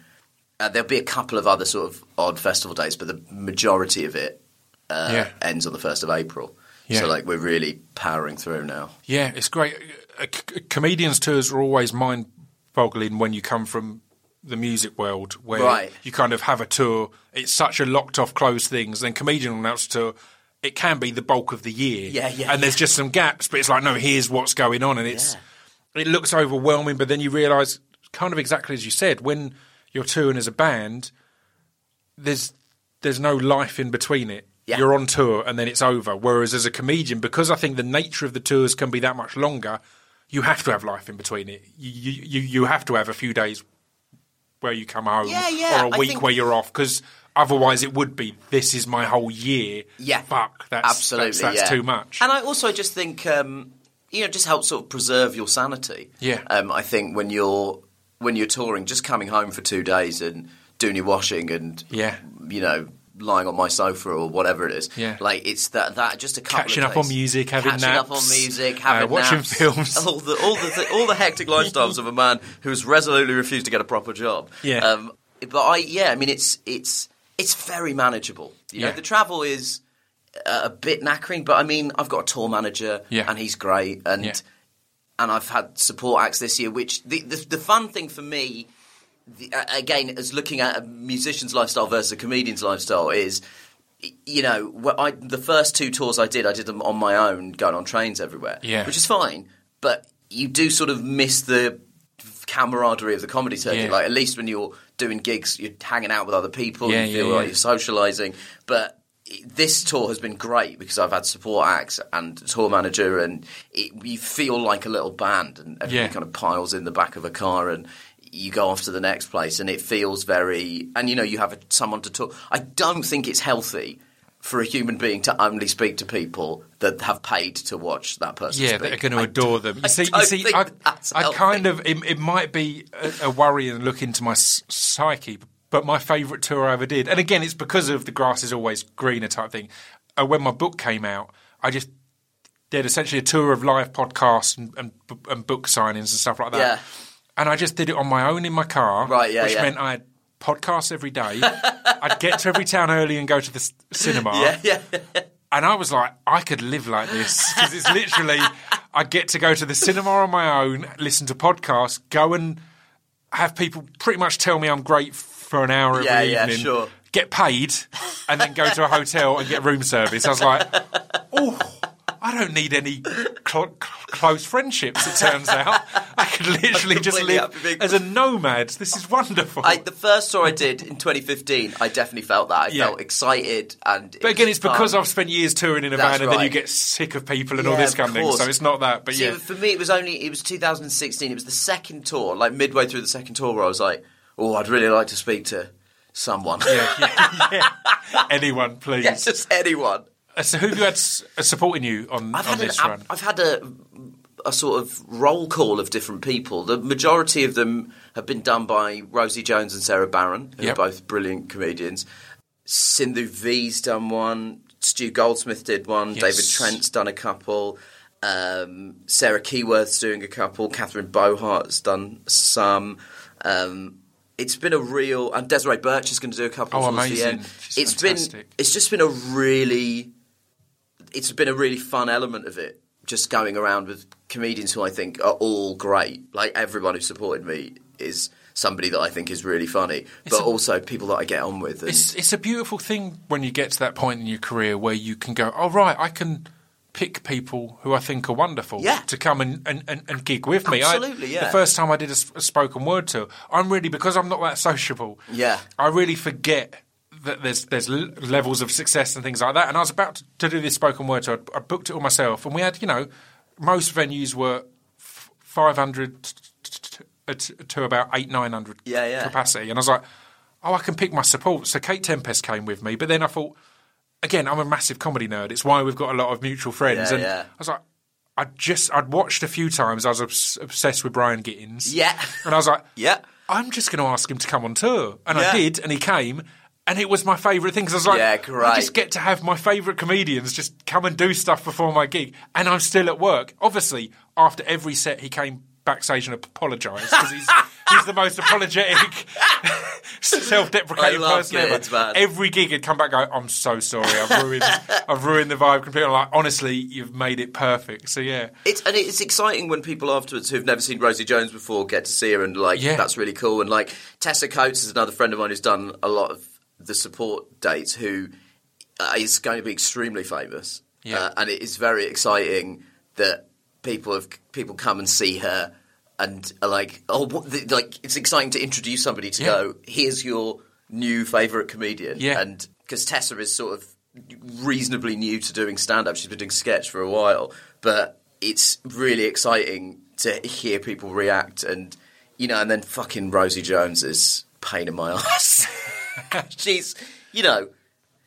Uh, there'll be a couple of other sort of odd festival days, but the majority of it uh, Yeah. ends on the first of April. Yeah. So like we're really powering through now. Yeah, it's great. Uh, c- comedians' tours are always mind-boggling when you come from the music world, where Right. you kind of have a tour. It's such a locked-off, closed things. Then comedian announce tour, it can be the bulk of the year. Yeah, yeah, And there's just some gaps, but it's like, no, here's what's going on, and it's it looks overwhelming. But then you realise, kind of exactly as you said, when you're touring as a band, there's there's no life in between it. Yeah. You're on tour and then it's over. Whereas as a comedian, because I think the nature of the tours can be that much longer, you have to have life in between it. You you, you have to have a few days where you come home Yeah, yeah, or a week think- where you're off because otherwise it would be this is my whole year. Yeah, fuck, that's absolutely. that's, that's yeah. too much. And I also just think, um, you know, just helps sort of preserve your sanity. Yeah. Um, I think when you're when you're touring, just coming home for two days and doing your washing and Yeah. you know. Lying on my sofa or whatever it is, Yeah. like it's that that just a couple Catching of up on music, having catching up on naps, music, uh, having watching naps, films. all the all the th- all the hectic lifestyles of a man who's resolutely refused to get a proper job. Yeah. Um, but I yeah, I mean it's it's it's very manageable. You know, Yeah. the travel is uh, a bit knackering, but I mean, I've got a tour manager, Yeah. and he's great, and Yeah. And I've had support acts this year. Which the the, the fun thing for me, the, uh, again, is looking at a musician's lifestyle versus a comedian's lifestyle is. You know, I, the first two tours I did, I did them on my own, going on trains everywhere, Yeah. which is fine. But you do sort of miss the camaraderie of the comedy circuit. Yeah. Like at least when you're doing gigs, you're hanging out with other people. Yeah, you feel yeah, like yeah. you're socialising. But this tour has been great because I've had support acts and tour manager, and it, you feel like a little band, and everything Yeah. kind of piles in the back of a car, and you go off to the next place, and it feels very. And you know, you have a, someone to talk. I don't think it's healthy. For a human being to only speak to people that have paid to watch that person, Yeah, speak. that are going to I adore them. You I see, you see, I, I kind of it, it might be a, a worry and look into my psyche, but my favourite tour I ever did, and again, it's because of the grass is always greener type thing. Uh, when my book came out, I just did essentially a tour of live podcasts and, and, and book signings and stuff like that. Yeah. And I just did it on my own in my car, Right, yeah, which yeah. meant I had podcasts every day. I'd get to every town early and go to the s- cinema. Yeah, yeah. And I was like, I could live like this because it's literally, I get to go to the cinema on my own, listen to podcasts, go and have people pretty much tell me I'm great for an hour every Yeah, yeah, evening, sure. get paid, and then go to a hotel and get room service. I was like, oh, I don't need any cl- cl- close friendships. It turns out I could literally just live being- as a nomad. This is wonderful. I, the first tour I did in 2015, I definitely felt that. I Yeah. felt excited, and but again, it's because. I've spent years touring in a That's van, and then you get sick of people and all this kind of thing. So it's not that. But See, yeah, for me, it was only it was 2016. It was the second tour, like midway through the second tour, where I was like, "Oh, I'd really like to speak to someone." yeah, yeah, yeah. anyone, please. Yeah, just anyone. Uh, So who have you had s- uh, supporting you on, I've on an, this I've, run? I've had a a sort of roll call of different people. The majority of them have been done by Rosie Jones and Sara Barron, who Yep. are both brilliant comedians. Sindhu Vee's done one. Stu Goldsmith did one. Yes. David Trent's done a couple. Um, Sarah Keyworth's doing a couple. Catherine Bohart's done some. Um, it's been a real, and Desiree Burch is going to do a couple. Oh, towards the amazing. end. She's It's fantastic. been, it's just been a really it's been a really fun element of it. Just going around with comedians who I think are all great. Like everyone who supported me is somebody that I think is really funny, but a- also people that I get on with. And It's it's a beautiful thing when you get to that point in your career where you can go, oh right, I can pick people who I think are wonderful Yeah. to come and, and, and, and gig with me. I- Absolutely, yeah. The first time I did a spoken word tour, I'm really because I'm not that sociable. Yeah. I really forget that there's there's levels of success and things like that. And I was about to, to do this spoken word tour. I booked it all myself, and we had you know most venues were f- 500 t- t- t- to about eight nine hundred Yeah, yeah. capacity, and I was like, oh, I can pick my support. So Kate Tempest came with me, but then I thought, again, I'm a massive comedy nerd. It's why we've got a lot of mutual friends, Yeah, and yeah. I was like. I just I'd watched a few times. I was obs- obsessed with Brian Gittins. Yeah. and I was like, Yeah. I'm just going to ask him to come on tour, and Yeah. I did, and he came, and it was my favourite thing because I was like, Yeah, great. I just get to have my favourite comedians just come and do stuff before my gig, and I'm still at work. Obviously, after every set, he came backstage and apologise because he's he's the most apologetic, self-deprecating I person ever. Man. Every gig, he'd come back, and go, "I'm so sorry, I've ruined, I've ruined the vibe completely." I'm like, honestly, you've made it perfect. So yeah, It's and it's exciting when people afterwards who've never seen Rosie Jones before get to see her and like Yeah. that's really cool. And like Tessa Coates is another friend of mine who's done a lot of the support dates who is going to be extremely famous. Yeah. Uh, and it is very exciting that people have people come and see her and are like, oh, what the, like it's exciting to introduce somebody to Yeah. go. Here's your new favorite comedian. Yeah. and because Tessa is sort of reasonably new to doing stand up. She's been doing sketch for a while, but it's really exciting to hear people react and you know, and then fucking Rosie Jones is pain in my ass. she's you know,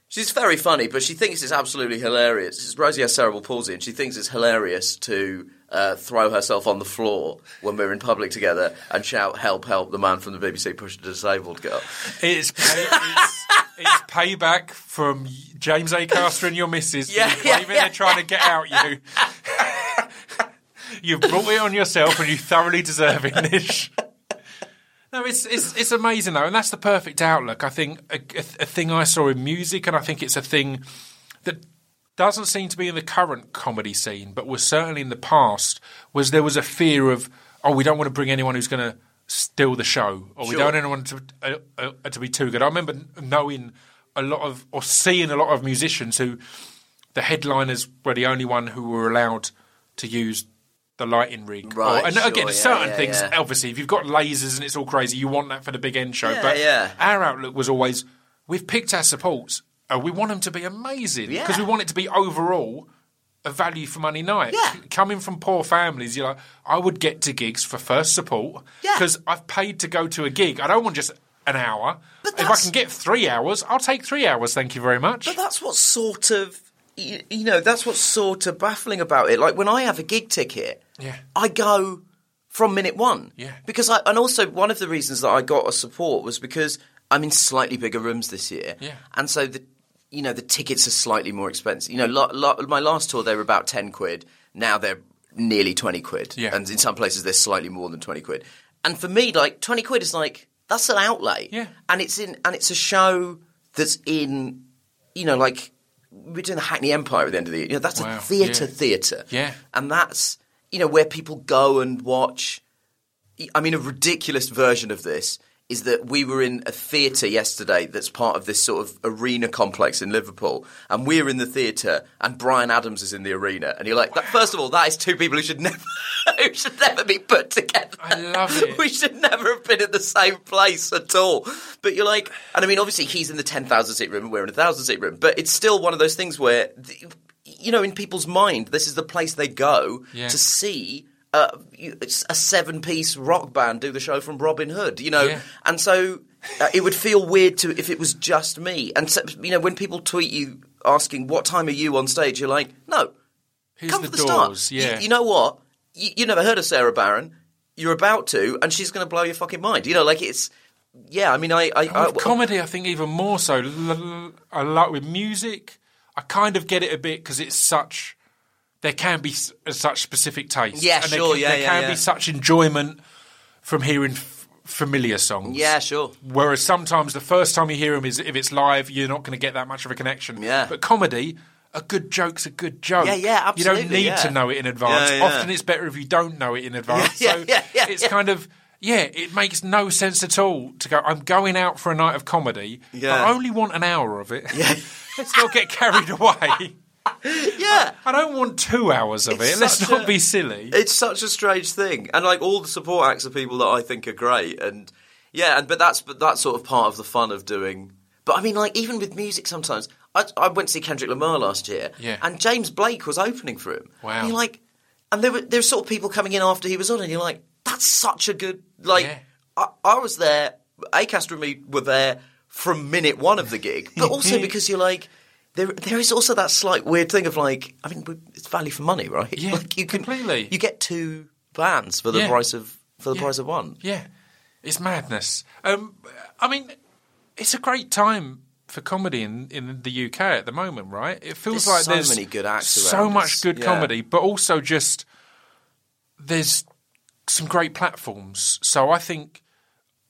she's very funny, but she thinks it's absolutely hilarious. Rosie has cerebral palsy, and she thinks it's hilarious to uh, throw herself on the floor when we're in public together and shout "Help! Help!" The man from the BBC pushed a disabled girl. It's, pay, it's, it's payback from James Acaster and your missus. Yeah, yeah, yeah. they're trying to get out you. You've brought it on yourself, and you thoroughly deserve it, Nish. No, it's, it's it's amazing though, and that's the perfect outlook. I think a, a, a thing I saw in music, and I think it's a thing that doesn't seem to be in the current comedy scene, but was certainly in the past. Was there was a fear of oh, we don't want to bring anyone who's going to steal the show, or we don't want anyone to uh, uh, to be too good. I remember knowing a lot of or seeing a lot of musicians who the headliners were the only one who were allowed to use the lighting rig. Right, Or- and sure, again, yeah, certain yeah, things. yeah. Obviously, if you've got lasers and it's all crazy, you want that for the big end show. But yeah. our outlook was always we've picked our supports. Uh, we want them to be amazing because we want it to be overall a value for money night. Yeah. Coming from poor families, you're like, I would get to gigs for first support Yeah. because I've paid to go to a gig. I don't want just an hour. But If I can get three hours, I'll take three hours. Thank you very much. But that's what's sort of, you, you know, that's what's sort of baffling about it. Like when I have a gig ticket, Yeah. I go from minute one. Yeah. Because I, and also one of the reasons that I got a support was because I'm in slightly bigger rooms this year. Yeah. And so the, you know, the tickets are slightly more expensive. You know, lo, lo, my last tour they were about ten quid. Now they're nearly twenty quid. Yeah. And in some places they're slightly more than twenty quid. And for me, like twenty quid is like that's an outlay. Yeah. And it's in and it's a show that's in, you know, like we're doing the Hackney Empire at the end of the year. You know, that's Wow. a theatre Yeah. theatre. Yeah. And that's, you know, where people go and watch. I mean, a ridiculous version of this is that we were in a theatre yesterday that's part of this sort of arena complex in Liverpool, and we're in the theatre, and Bryan Adams is in the arena, and you're like, that, first of all, that is two people who should never, who should never be put together. I love it. we should never have been in the same place at all. But you're like, and I mean, obviously he's in the ten thousand seat room, and we're in a thousand seat room, but it's still one of those things where. The, you know, in people's mind, this is the place they go Yeah. to see uh, a seven-piece rock band do the show from Robin Hood. You know, Yeah. and so uh, it would feel weird to if it was just me. And so, you know, when people tweet you asking what time are you on stage, you're like, no, Here's come the for the doors. start. You- Yeah. You, know what? You, you never heard of Sara Barron. You're about to, and she's going to blow your fucking mind. You know, like it's. Yeah, I mean, I. I, I with comedy, I think even more so. L- l- I like with music. I kind of get it a bit because it's such. There can be s- uh, such specific tastes. Yeah, and there sure, Can, yeah, there yeah, can yeah. be such enjoyment from hearing f- familiar songs. yeah, sure. Whereas sometimes the first time you hear them is if it's live, you're not going to get that much of a connection. Yeah. But comedy, a good joke's a good joke. Yeah, yeah, absolutely. You don't need yeah. to know it in advance. Yeah, yeah. Often it's better if you don't know it in advance. Yeah, so yeah, yeah, it's kind of yeah, it makes no sense at all to go. I'm going out for a night of comedy. Yeah. I only want an hour of it. Yeah. Let's not get carried away. Yeah. I don't want two hours of It's it. Let's not a- be silly. It's such a strange thing, and like all the support acts are people that I think are great, and yeah, and but that's but that's sort of part of the fun of doing. But I mean, like even with music, sometimes I, I went to see Kendrick Lamar last year, Yeah. and James Blake was opening for him. Wow. and you're like, and there were there were sort of people coming in after he was on, and you're like, that's such a good like. Yeah. I, I was there. Acast and me were there from minute one of the gig, but also because you're like. There, there is also that slight weird thing of like, I mean, it's value for money, right? Yeah, like you can, completely. You get two bands for the Yeah. price of for the Yeah. price of one. Yeah, it's madness. Um, I mean, it's a great time for comedy in, in the UK at the moment, right? It feels There's like so there's many good acts so much good Yeah. comedy, but also just there's some great platforms. So I think.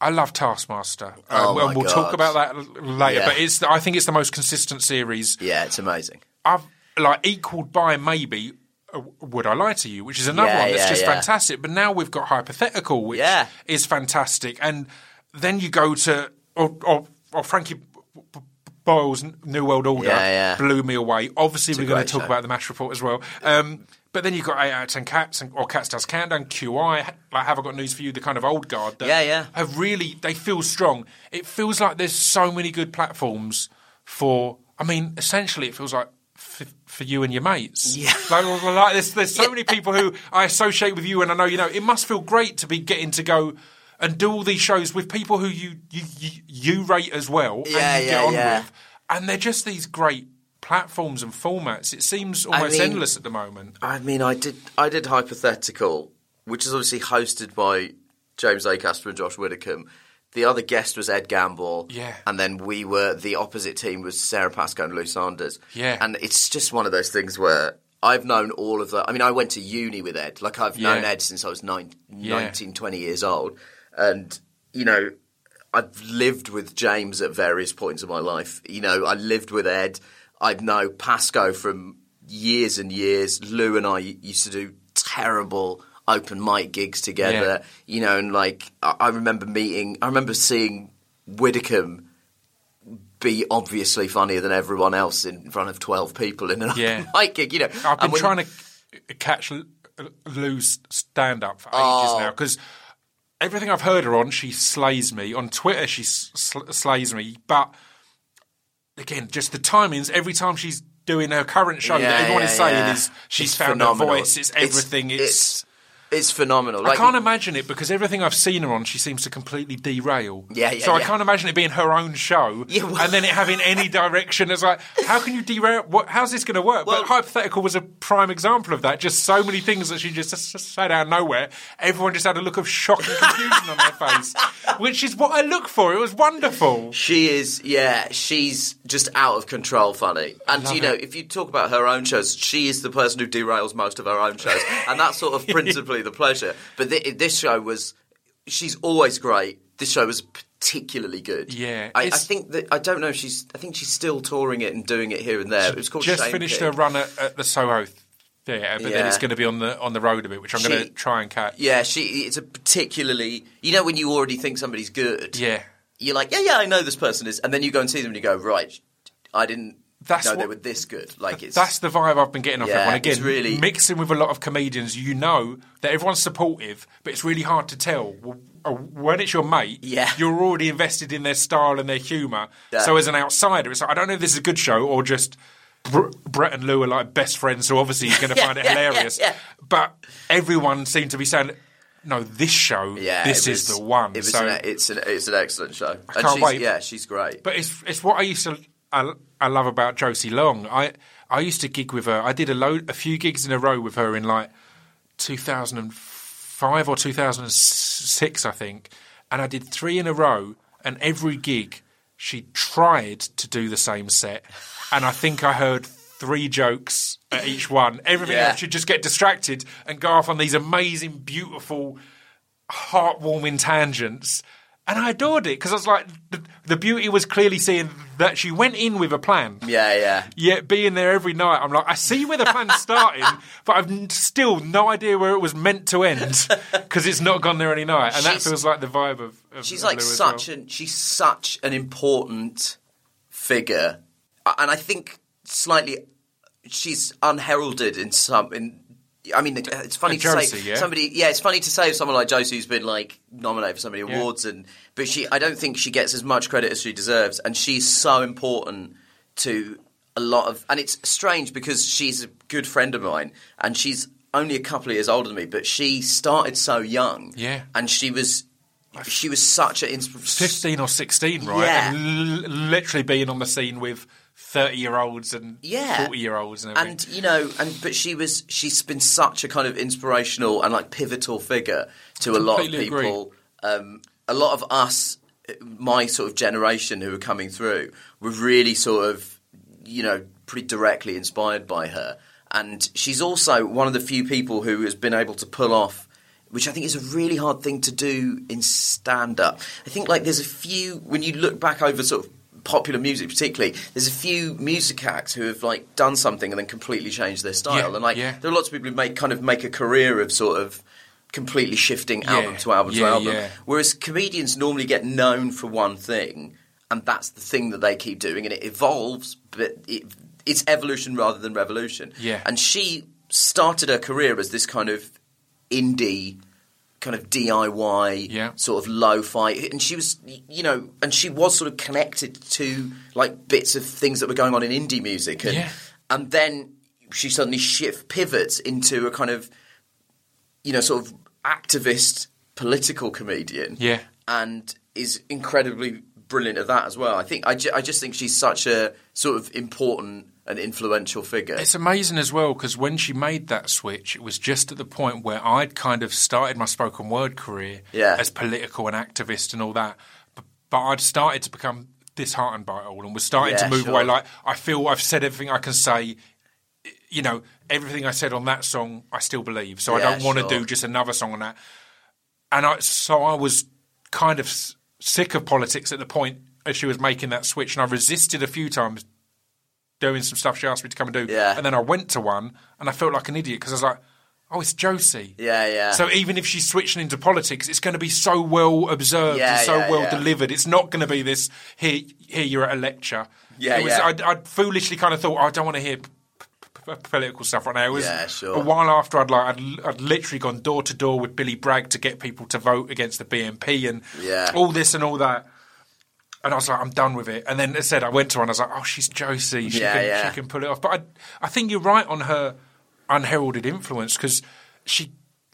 I love Taskmaster, Oh Um, my and we'll God. talk about that later. Yeah. But it's I think it's the most consistent series Yeah, it's amazing. I've like equaled by maybe uh, Would I Lie to You, which is another Yeah, one that's yeah, just yeah. fantastic. But now we've got Hypothetical, which is fantastic. And then you go to or, or, or Frankie B- B- Boyle's New World Order blew me away. Obviously, we're going to talk show. about the Mash Report as well. Um, but then you've got 8 out of 10 Cats and, or Cats Does Countdown, QI. Like, have I got news for you? The kind of old guard that Yeah, yeah. have really, they feel strong. It feels like there's so many good platforms for, I mean, essentially, it feels like for, for you and your mates. Yeah. Like, like there's, there's so many people who I associate with you, and I know, you know, it must feel great to be getting to go and do all these shows with people who you you, you, you rate as well Yeah, and you yeah, get on yeah. with. And they're just these great platforms and formats. It seems almost mean- endless at the moment. I mean, I did I did hypothetical, which is obviously hosted by James Acaster and Josh Widdicombe. The other guest was Ed Gamble, Yeah. and then we were the opposite team was Sara Pascoe and Lou Sanders, Yeah. And it's just one of those things where I've known all of the. I mean, I went to uni with Ed. Like I've known Ed since I was nine, Yeah. 19, 20 years old, and you know, I've lived with James at various points of my life. You know, I lived with Ed. I know Pascoe from years and years. Lou and I used to do terrible open mic gigs together. Yeah. You know, and like I, I remember meeting. I remember seeing Widdicombe be obviously funnier than everyone else in front of twelve people in an Yeah. open mic gig. You know, I've been trying to catch Lou's stand up for ages Oh. now because everything I've heard her on, she slays me. On Twitter, she sl- slays me. But again, just the timings. Every time she's doing her current show, Yeah, that everyone is saying yeah. is she's It's found phenomenal. her voice. It's everything. It's, it's it's phenomenal. I can't imagine it because everything I've seen her on, she seems to completely derail. Yeah, yeah, So I yeah. can't imagine it being her own show Yeah, well- and then it having any direction. It's like, how can you derail? What, how's this going to work? Well- but hypothetical was a prime example of that. Just so many things that she just, just said out of nowhere. Everyone just had a look of shock and confusion on their face, which is what I look for. It was wonderful. She is, yeah, she's just out of control funny. And, you know, it. if you talk about her own shows, she is the person who derails most of her own shows. and that sort of principally the pleasure. But thi- this show was, she's always great. This show was particularly good. Yeah, I, I think that, I don't know if she's, I think she's still touring it and doing it here and there. It was called Just Shame finished Pig. her run at, at the Soho there, but then it's going to be on the on the road a bit, which I'm going to try and catch. Yeah, she. It's a particularly. You know when you already think somebody's good. Yeah. You're like, yeah, yeah, I know this person is, and then you go and see them and you go, right, I didn't That's know they were this good. Like it's That's the vibe I've been getting off Yeah, everyone. it's Again, really- mixing with a lot of comedians, you know that everyone's supportive, but it's really hard to tell. Uh, When it's your mate, Yeah. you're already invested in their style and their humour. Yeah. So as an outsider, it's like, I don't know if this is a good show or just Br- Brett and Lou are like best friends, so obviously you're going to Yeah, find it hilarious. But everyone seemed to be saying, no, this show, yeah, this it is was- the one. It so, an, it's an it's an excellent show. and can't she's, wait. Yeah, she's great. But it's it's what I used to I, I love about Josie Long. I I used to gig with her. I did a load a few gigs in a row with her in like 2005 or 2006, I think. And I did three in a row, and every gig she tried to do the same set, and I think I heard three jokes at each one. Everything Yeah. else she'd just get distracted and go off on these amazing, beautiful heartwarming tangents. And I adored it because I was like, the, the beauty was clearly seeing that she went in with a plan. yeah, yeah. Yet being there every night, I'm like, I see where the plan's starting, but I've still no idea where it was meant to end because it's not gone there any night. And that feels like the vibe of. of She's of like such well. an she's such an important figure, and I think slightly she's unheralded in some. In I mean, it's funny Uh, to Josie, say yeah? somebody. Yeah, it's funny to say someone like Josie who's been like nominated for so many Yeah. awards, and but she. I don't think she gets as much credit as she deserves, and she's so important to a lot of. And it's strange because she's a good friend of mine, and she's only a couple of years older than me, but she started so young. Yeah. and she was. She was such an inspiration. 15 or 16, right? Yeah. And l- literally being on the scene with 30 year olds and Yeah. 40 year olds and everything. and you know, and but she was she's been such a kind of inspirational and like pivotal figure to a lot of people. Um, a lot of us, my sort of generation who are coming through, were really sort of you know pretty directly inspired by her. And she's also one of the few people who has been able to pull off. Which I think is a really hard thing to do in stand up. I think like there's a few when you look back over sort of popular music particularly there's a few music acts who have like done something and then completely changed their style. Yeah, and like yeah. there are lots of people who make kind of make a career of sort of completely shifting Yeah, album to album to album. whereas comedians normally get known for one thing and that's the thing that they keep doing and it evolves but it, it's evolution rather than revolution. Yeah. and she started her career as this kind of indie kind of DIY Yeah. sort of lo-fi and she was you know and she was sort of connected to like bits of things that were going on in indie music and Yeah. and then she suddenly shift pivots into a kind of you know sort of activist political comedian Yeah. and is incredibly brilliant at that as well I think I, ju- I just think she's such a sort of important and influential figure It's amazing as well because when she made that switch, it was just at the point where I'd kind of started my spoken word career Yeah. as political and activist and all that. But, but I'd started to become disheartened by it all and was starting Yeah, to move sure. away. Like, I feel I've said everything I can say. You know, everything I said on that song, I still believe. So I don't want to sure. do just another song on that. And I, so I was kind of s- sick of politics at the point as she was making that switch. And I resisted a few times doing some stuff she asked me to come and do. Yeah. And then I went to one and I felt like an idiot because I was like, oh, it's Josie. yeah yeah So even if she's switching into politics, it's going to be so well observed Yeah, and so yeah, well yeah. delivered. It's not going to be this here. Here you're at a lecture. Yeah, it was, yeah. I'd, I'd foolishly kind of thought oh, I don't want to hear p- p- political stuff right now. It was Yeah, sure. a while after I'd like I'd, I'd literally gone door to door with Billy Bragg to get people to vote against the BNP and Yeah. all this and all that. And I was like, I'm done with it. And then it said, I went to her and I was like, oh, she's Josie. She, Yeah, can, yeah. she can pull it off. But I, I think you're right on her unheralded influence because she,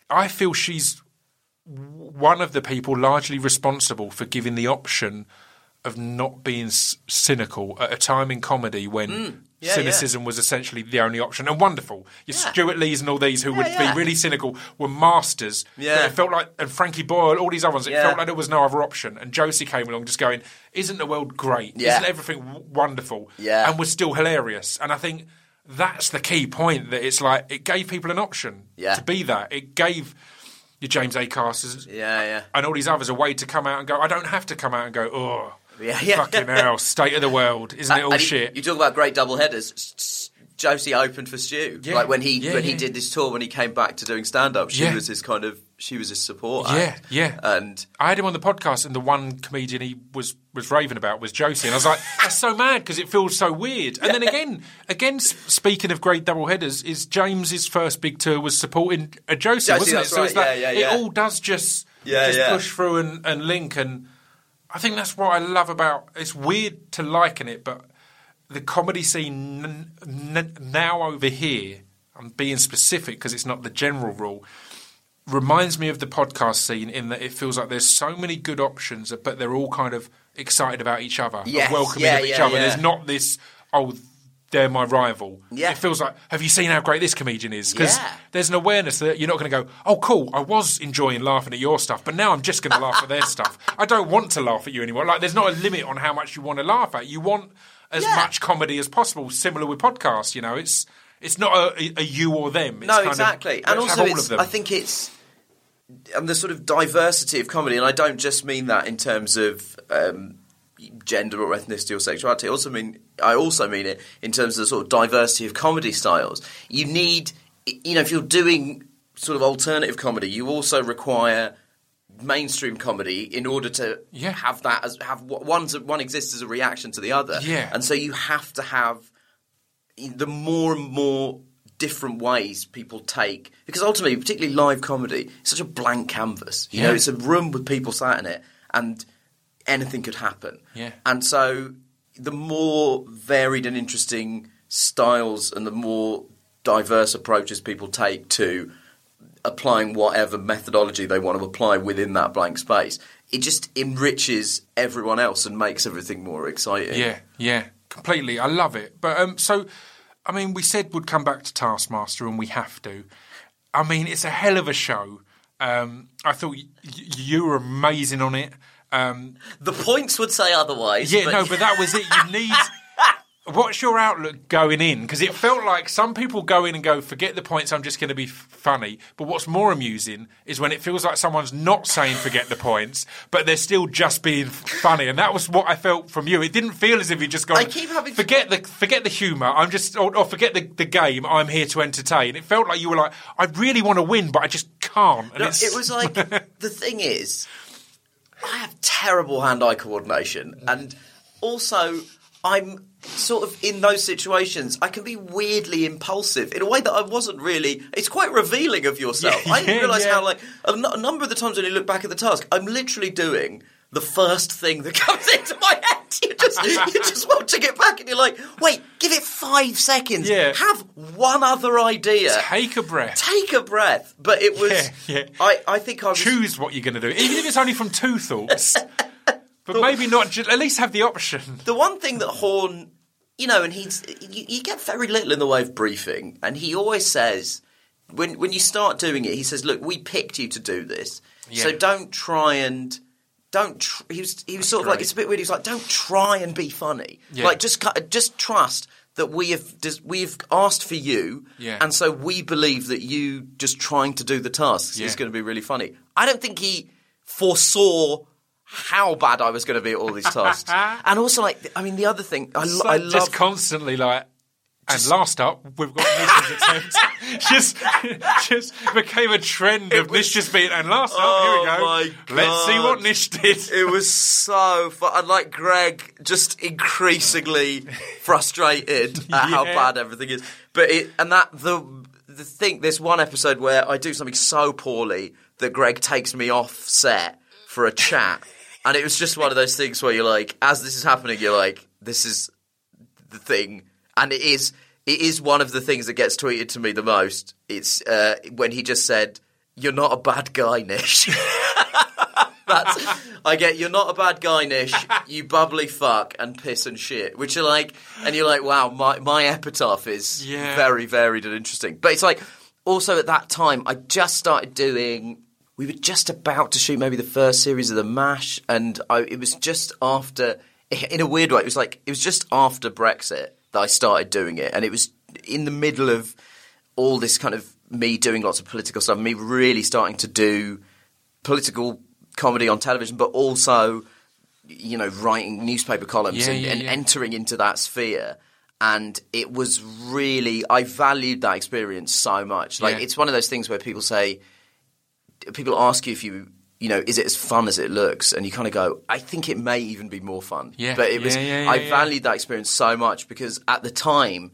I feel she's one of the people largely responsible for giving the option of not being s- cynical at a time in comedy when Mm. Yeah, cynicism was essentially the only option. And wonderful. Your Yeah. Stewart Lees and all these who would yeah. be really cynical were masters. Yeah. But It felt like, and Frankie Boyle, all these other ones, it Yeah. felt like there was no other option. And Josie came along just going, Isn't the world great? Yeah. Isn't everything w- wonderful? Yeah. And was still hilarious. And I think that's the key point that it's like, it gave people an option Yeah. to be that. It gave your James A. Acasters yeah yeah and all these others a way to come out and go, I don't have to come out and go, oh, Yeah, yeah. fucking hell, state of the world, isn't it all And you- shit? You talk about great double headers. Josie opened for Stu. Yeah. Like when he Yeah, when he did this tour when he came back to doing stand up, she Yeah. was his kind of she was his support. Yeah, act. yeah. And I had him on the podcast, and the one comedian he was was raving about was Josie, and I was like, "That's so mad because it feels so weird." And then again, again, speaking of great double headers, is James's first big tour was supporting a Josie, Josie, wasn't it? that's So it's right, like yeah, yeah, it all does just Yeah, just yeah. push through and, and link, and I think that's what I love about. It's weird to liken it, but the comedy scene n- n- now over here. I'm being specific because it's not the general rule reminds me of the podcast scene in that it feels like there's so many good options, but they're all kind of excited about each other, Yes, welcoming yeah, of each yeah, other. yeah. There's not this oh. They're my rival. Yeah. It feels like, have you seen how great this comedian is? Because Yeah. there's an awareness that you're not going to go, oh, cool, I was enjoying laughing at your stuff, but now I'm just going to laugh at their stuff. I don't want to laugh at you anymore. Like, there's not a limit on how much you want to laugh at. You want as Yeah. much comedy as possible, similar with podcasts, you know. It's it's not a, a you or them. It's no, kind of, exactly. and also, all it's, of them. I think it's and the sort of diversity of comedy, and I don't just mean that in terms of um, gender or ethnicity or sexuality. I also mean I also mean it in terms of the sort of diversity of comedy styles. You need, you know, if you're doing sort of alternative comedy, you also require mainstream comedy in order to Yeah. have that as have one one exists as a reaction to the other. Yeah. and so you have to have the more and more different ways people take because ultimately particularly live comedy it's such a blank canvas you know it's a room with people sat in it and anything could happen Yeah. and so the more varied and interesting styles and the more diverse approaches people take to applying whatever methodology they want to apply within that blank space it just enriches everyone else and makes everything more exciting Yeah, yeah, completely. I love it. But um, so, I mean, we said we'd come back to Taskmaster, and we have to. I mean, it's a hell of a show. Um, I thought y- y- you were amazing on it. Um, the points would say otherwise yeah, but- no, but that was it. You need. What's your outlook going in? Because it felt like some people go in and go, forget the points, I'm just going to be f- funny. But what's more amusing is when it feels like someone's not saying forget the points, but they're still just being f- funny. And that was what I felt from you. It didn't feel as if you just gone, I keep having- forget the forget the humour. I'm just, or, or forget the, the game. I'm here to entertain. It felt like you were like, I really want to win, but I just can't. And No, it was like the thing is, I have terrible hand-eye coordination, mm. and also I'm sort of in those situations. I can be weirdly impulsive in a way that I wasn't really. It's quite revealing of yourself. Yeah, I didn't realise yeah. how like a, n- a number of the times when you look back at the task, I'm literally doing. The first thing that comes into my head, you just you just want to get back, and you're like, "Wait, give it five seconds. Yeah. Have one other idea. take a breath. Take a breath." But it was. Yeah, yeah. I, I think I was choose what you're going to do, even if it's only from two thoughts. But maybe not. At least have the option. the one thing that Horne, you know, and he's you, you get very little in the way of briefing, and he always says when when you start doing it, he says, "Look, we picked you to do this, so don't try and." Don't tr- he was he was sort of like it's a bit weird. He's like, don't try and be funny. Yeah. Like just just trust that we have we've asked for you, Yeah. and so we believe that you just trying to do the tasks Yeah. is going to be really funny. I don't think he foresaw how bad I was going to be at all these tasks, and also like I mean the other thing I, lo- So I just constantly like. And last up, we've got attempt. just, just became a trend of Nish just being. And last up, Oh here we oh go. my Let's see what Nish did. it was so fun. And like Greg, just increasingly frustrated at how bad everything is. But it and that the the thing. There's one episode where I do something so poorly that Greg takes me off set for a chat, and it was just one of those things where you're like, as this is happening, you're like, this is the thing, and it is it is one of the things that gets tweeted to me the most. It's uh, when he just said, "You're not a bad guy, Nish." That's I get. You're not a bad guy, Nish. You bubbly fuck and piss and shit, which are like, and you're like, wow, my my epitaph is Yeah. very varied and interesting. But it's like also at that time, I just started doing. We were just about to shoot maybe the first series of the Mash, and I, it was just after. In a weird way, it was like it was just after Brexit that I started doing it, and it was in the middle of all this kind of me doing lots of political stuff, me really starting to do political comedy on television, but also, you know, writing newspaper columns Yeah, and, yeah, and yeah. entering into that sphere. and it was really I valued that experience so much. Like it's one of those things where people say, people ask you if you. You know, is it as fun as it looks? And you kind of go, I think it may even be more fun. Yeah. But it was, Yeah, yeah, yeah, I yeah. valued that experience so much because at the time,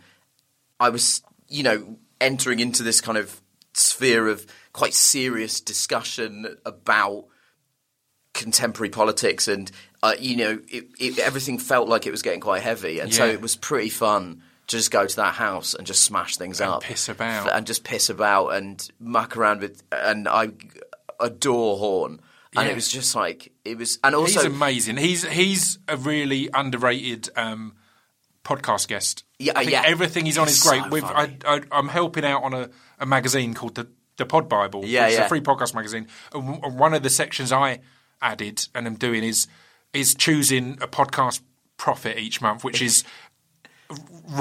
I was, you know, entering into this kind of sphere of quite serious discussion about contemporary politics, and uh, you know, it, it, everything felt like it was getting quite heavy, and so it was pretty fun to just go to that house and just smash things And up, piss about. and just piss about and muck around with, and I adore Horne. And Yeah. it was just like it was, and also he's amazing. He's he's a really underrated um, podcast guest. Yeah, yeah. everything he's on is great. so With I, I, I'm helping out on a, a magazine called the the Pod Bible. Yeah, it's yeah. a free podcast magazine. And one of the sections I added and am doing is is choosing a podcast prophet each month, which is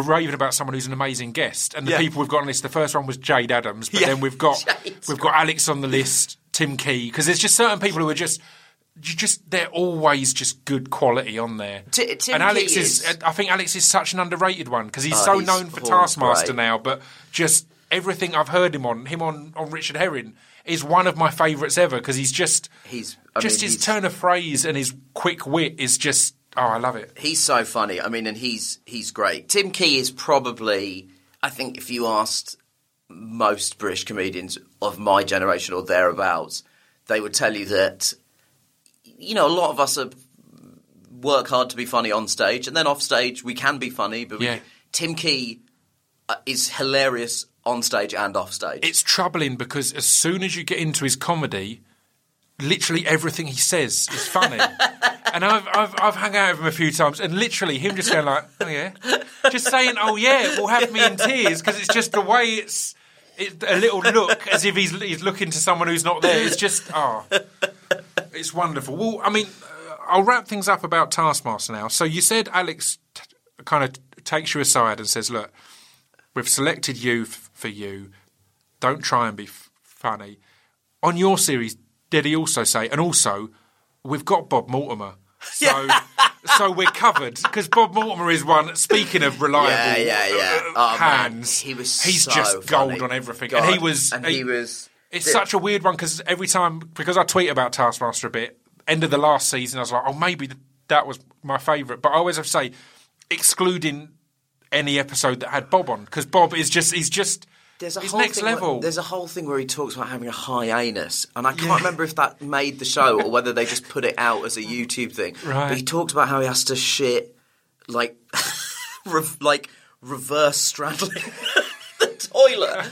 raving about someone who's an amazing guest. And the Yeah. people we've got on this, the first one was Jayde Adams, but Yeah, then we've got Jayde's we've got Alex on the list, Tim Key, because there's just certain people who are just. You just they're always just good quality on there. Tim and Alex Key is, is- I think Alex is such an underrated one because he's Oh, so he's known for Taskmaster right. now, but just everything I've heard him on, him on, on Richard Herring, is one of my favourites ever because he's just He's- I just mean, his he's- turn of phrase and his quick wit is just oh I love it. He's so funny. I mean, and he's he's great. Tim Key is probably, I think, if you asked most British comedians of my generation or thereabouts, they would tell you that, you know, a lot of us are work hard to be funny on stage, and then off stage we can be funny. But we- Tim Key uh, is hilarious on stage and off stage. It's troubling because as soon as you get into his comedy, literally everything he says is funny. and I've, I've I've hung out with him a few times, and literally him just going like, "Oh yeah," just saying, "Oh yeah," will have me in tears because it's just the way it's. A little look as if he's he's looking to someone who's not there. It's just oh, it's wonderful. Well, I mean, uh, I'll wrap things up about Taskmaster now. So you said Alex t- kind of takes you aside and says, "Look, we've selected you f- for you. Don't try and be f- funny." On your series, did he also say, and also, we've got Bob Mortimer. So, so we're covered because Bob Mortimer is one. Speaking of reliable Yeah, yeah, yeah. uh, Oh, man, hands, he was he's so just gold on everything, God, and he was and he was. it's such a weird one because every time, because I tweet about Taskmaster a bit, end of the last season, I was like, oh, maybe that was my favourite. But I always have to say, excluding any episode that had Bob on, because Bob is just, he's just, There's a he's whole next thing where- there's a whole thing where he talks about having a high anus, and I can't remember if that made the show or whether they just put it out as a YouTube thing. Right. But he talked about how he has to shit like, re- like reverse straddling the toilet,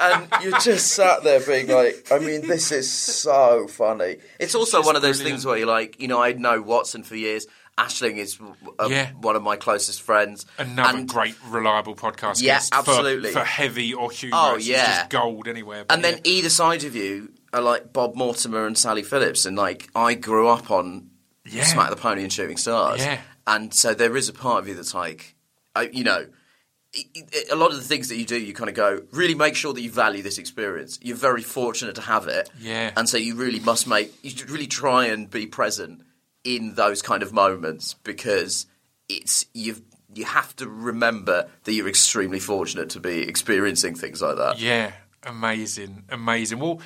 and you're just sat there being like, I mean, this is so funny. It's also just one of those brilliant. things where you're like, you know, I know Watson for years. Aisling is uh Yeah. one of my closest friends. Another and great, reliable podcast. Yeah, guest for- absolutely. For, heavy or humorous. Oh, It's yeah. just gold anywhere. And then yeah. either side of you are like Bob Mortimer and Sally Phillips, and like I grew up on Yeah. Smack the Pony and Shooting Stars, Yeah. and so there is a part of you that's like, I, you know, A lot of the things that you do, you kind of go, really make sure that you value this experience. You're very fortunate to have it, Yeah. and so you really must make, you should really try and be present in those kind of moments because it's you've. You have to remember that you're extremely fortunate to be experiencing things like that. Yeah, amazing, amazing. Well,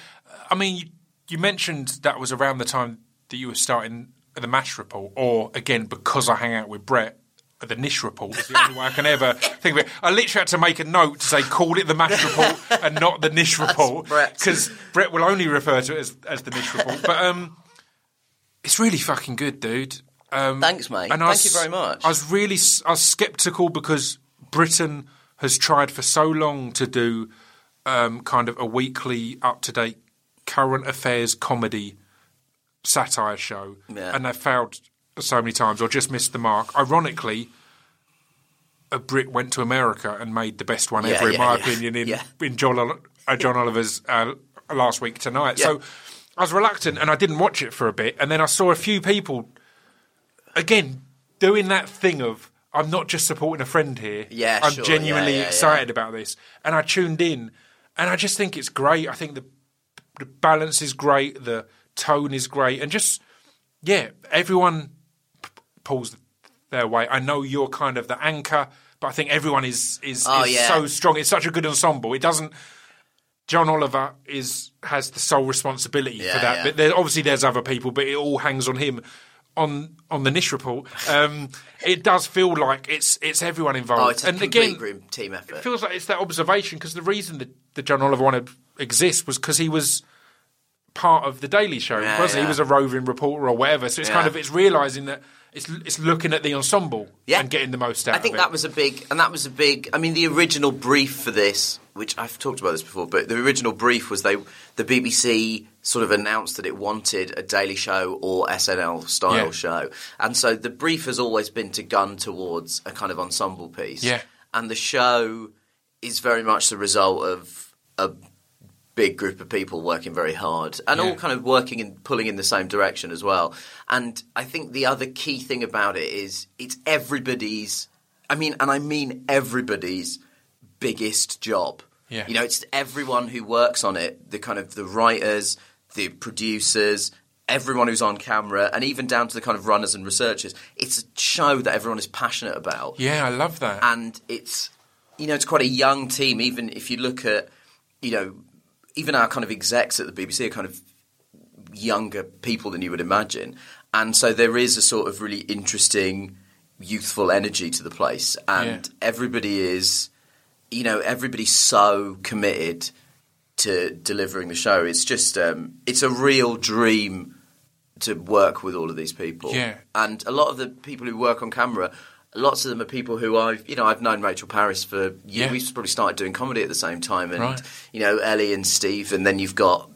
I mean, you, you mentioned that was around the time that you were starting the Mash Report, or again, because I hang out with Brett, the Nish Report is the only way I can ever think of it. I literally had to make a note to say, call it the Mash Report and not the Nish Report, Brett. because Brett will only refer to it as, as the Nish Report. But um, it's really fucking good, dude. Um, Thanks, mate. and Thank was- you very much. I was really I was skeptical because Britain has tried for so long to do um, kind of a weekly, up to date current affairs comedy satire show, Yeah. and they've failed so many times or just missed the mark. Ironically, a Brit went to America and made the best one Yeah, ever, in yeah, my opinion, in, in John, uh, John Oliver's uh, last week tonight. So I was reluctant and I didn't watch it for a bit, and then I saw a few people again doing that thing of I'm not just supporting a friend here. Yeah, I'm sure. genuinely Yeah, yeah, excited about this, and I tuned in, and I just think it's great. I think the the balance is great, the tone is great, and just yeah, everyone p- pulls their weight. I know you're kind of the anchor, but I think everyone is is, Oh, is yeah. so strong. It's such a good ensemble. It doesn't. John Oliver is has the sole responsibility Yeah, for that, yeah. but there, obviously there's other people, but it all hangs on him. On on the Nish report, um, it does feel like it's it's everyone involved. Oh, it's a and again, team effort. it feels like it's that observation because the reason that, that John Oliver wanted to exist was because he was part of the Daily Show, Yeah, wasn't he? He was a roving reporter or whatever. So it's kind of it's realizing that it's it's looking at the ensemble Yeah. and getting the most out. Of it. I think that was a big, and that was a big. I mean, the original brief for this, which I've talked about this before, but the original brief was they, the BBC sort of announced that it wanted a Daily Show or SNL style Yeah. show, and so the brief has always been to gun towards a kind of ensemble piece. Yeah. and the show is very much the result of a big group of people working very hard and Yeah. all kind of working and pulling in the same direction as well. And I think the other key thing about it is it's everybody's I mean and I mean everybody's biggest job. Yeah. You know, it's everyone who works on it, the kind of the writers, the producers, everyone who's on camera and even down to the kind of runners and researchers. It's a show that everyone is passionate about yeah, I love that. and it's you know it's quite a young team. Even if you look at you know even our kind of execs at the BBC are kind of younger people than you would imagine, and so there is a sort of really interesting youthful energy to the place, and Yeah. everybody is you know everybody's so committed to delivering the show. It's just um, it's a real dream to work with all of these people. Yeah. And a lot of the people who work on camera, lots of them are people who I've, you know, I've known Rachel Parris for years. Yeah. We've probably started doing comedy at the same time. And, Right. you know, Ellie and Steve. And then you've got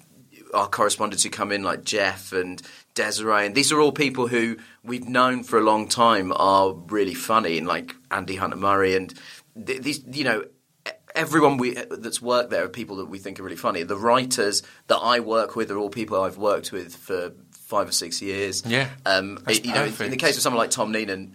our correspondents who come in like Geoff and Desiree. And these are all people who we've known for a long time are really funny and like Andy Hunter Murray and th- these, you know, everyone we that's worked there are people that we think are really funny. The writers that I work with are all people I've worked with for five or six years. Yeah, um, it- you know, in, in the case of someone like Tom Neenan,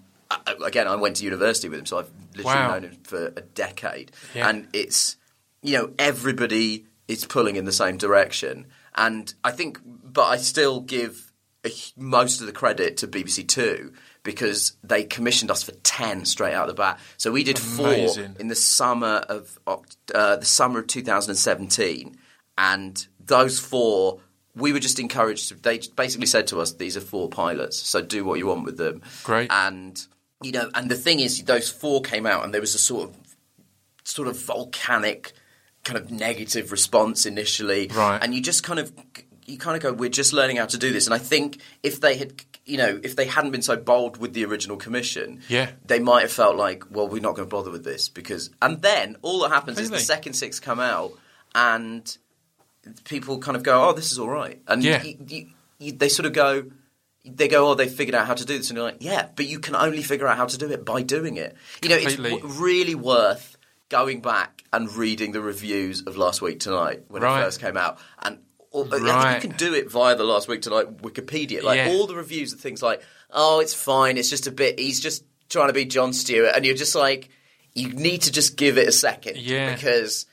again, I went to university with him, so I've literally Wow. known him for a decade, Yeah. and it's you know everybody is pulling in the same direction, and I think, but I still give a, most of the credit to BBC Two because they commissioned us for ten straight out of the bat. So we did Amazing. four in the summer of uh, the summer of 2017, and those four. We were just encouraged. To, they basically said to us, "These are four pilots, so do what you want with them." Great. And you know, and the thing is, those four came out, and there was a sort of, sort of volcanic, kind of negative response initially, Right. And you just kind of, you kind of go, "We're just learning how to do this." And I think if they had, you know, if they hadn't been so bold with the original commission, Yeah. they might have felt like, "Well, we're not going to bother with this," because, and then all that happens is the second six come out, and people kind of go, "Oh, this is all right," and Yeah. you, you, you, they sort of go, they go, "Oh, they figured out how to do this," and you're like, "Yeah, but you can only figure out how to do it by doing it." You know, it's w- really worth going back and reading the reviews of last week tonight when Right. it first came out, and. Or, uh, I you can do it via the last week tonight Wikipedia. Like Yeah. all the reviews are things like, "Oh, it's fine. It's just a bit. He's just trying to be Jon Stewart," and you're just like, you need to just give it a second, Yeah. because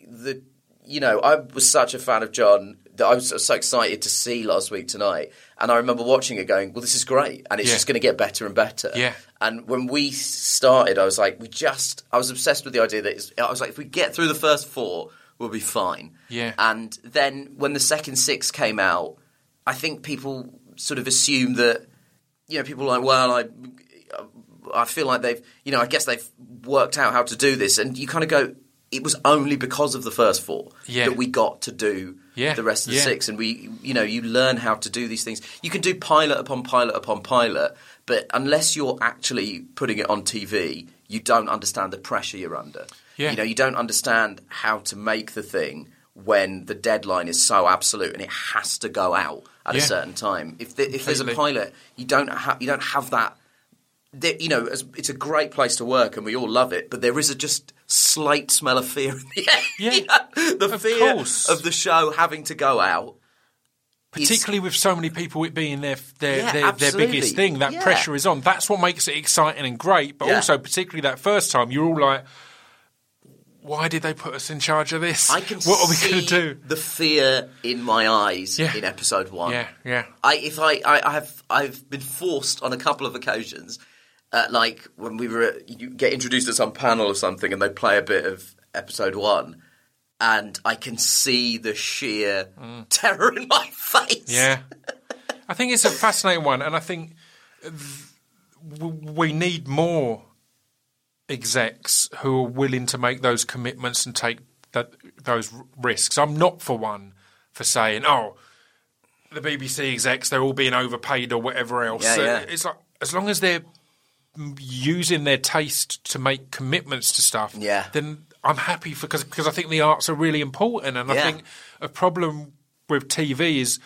the you know I was such a fan of John that I was so excited to see last week tonight, and I remember watching it going, "Well, this is great, and it's Yeah. just going to get better and better." Yeah. And when we started, I was like, we just I was obsessed with the idea that it's, I was like, if we get through the first four, we'll be fine. Yeah. And then when the second six came out, I think people sort of assumed that you know people were like, well, I I feel like they've, you know, I guess they've worked out how to do this, and you kind of go, it was only because of the first four Yeah. that we got to do Yeah, the rest of the yeah. six, and we, you know, you learn how to do these things. You can do pilot upon pilot upon pilot, but unless you're actually putting it on TV, you don't understand the pressure you're under. Yeah. You know, you don't understand how to make the thing when the deadline is so absolute and it has to go out at a certain time. If the, if there's a pilot, you don't have you don't have that. You know, it's a great place to work, and we all love it. But there is a just slight smell of fear in the air. Yeah. You know, the Of fear course. of the show having to go out. is- particularly with so many people it being their their Yeah, their, their biggest thing. That Yeah. pressure is on. That's what makes it exciting and great. But Yeah. also, particularly that first time, you're all like, "Why did they put us in charge of this? I can what are we going to do?" the fear in my eyes in episode one. Yeah, yeah, I if I, I I have I've been forced on a couple of occasions uh, like when we were you get introduced to some panel or something, and they play a bit of episode one, and I can see the sheer terror in my face. Yeah. I think it's a fascinating one, and I think th- we need more execs who are willing to make those commitments and take that, those risks. I'm not for one for saying, oh, the BBC execs, they're all being overpaid or whatever else. Yeah, Uh, yeah. It's like, as long as they're using their taste to make commitments to stuff, Yeah. then I'm happy for because I think the arts are really important, and I think a problem with TV is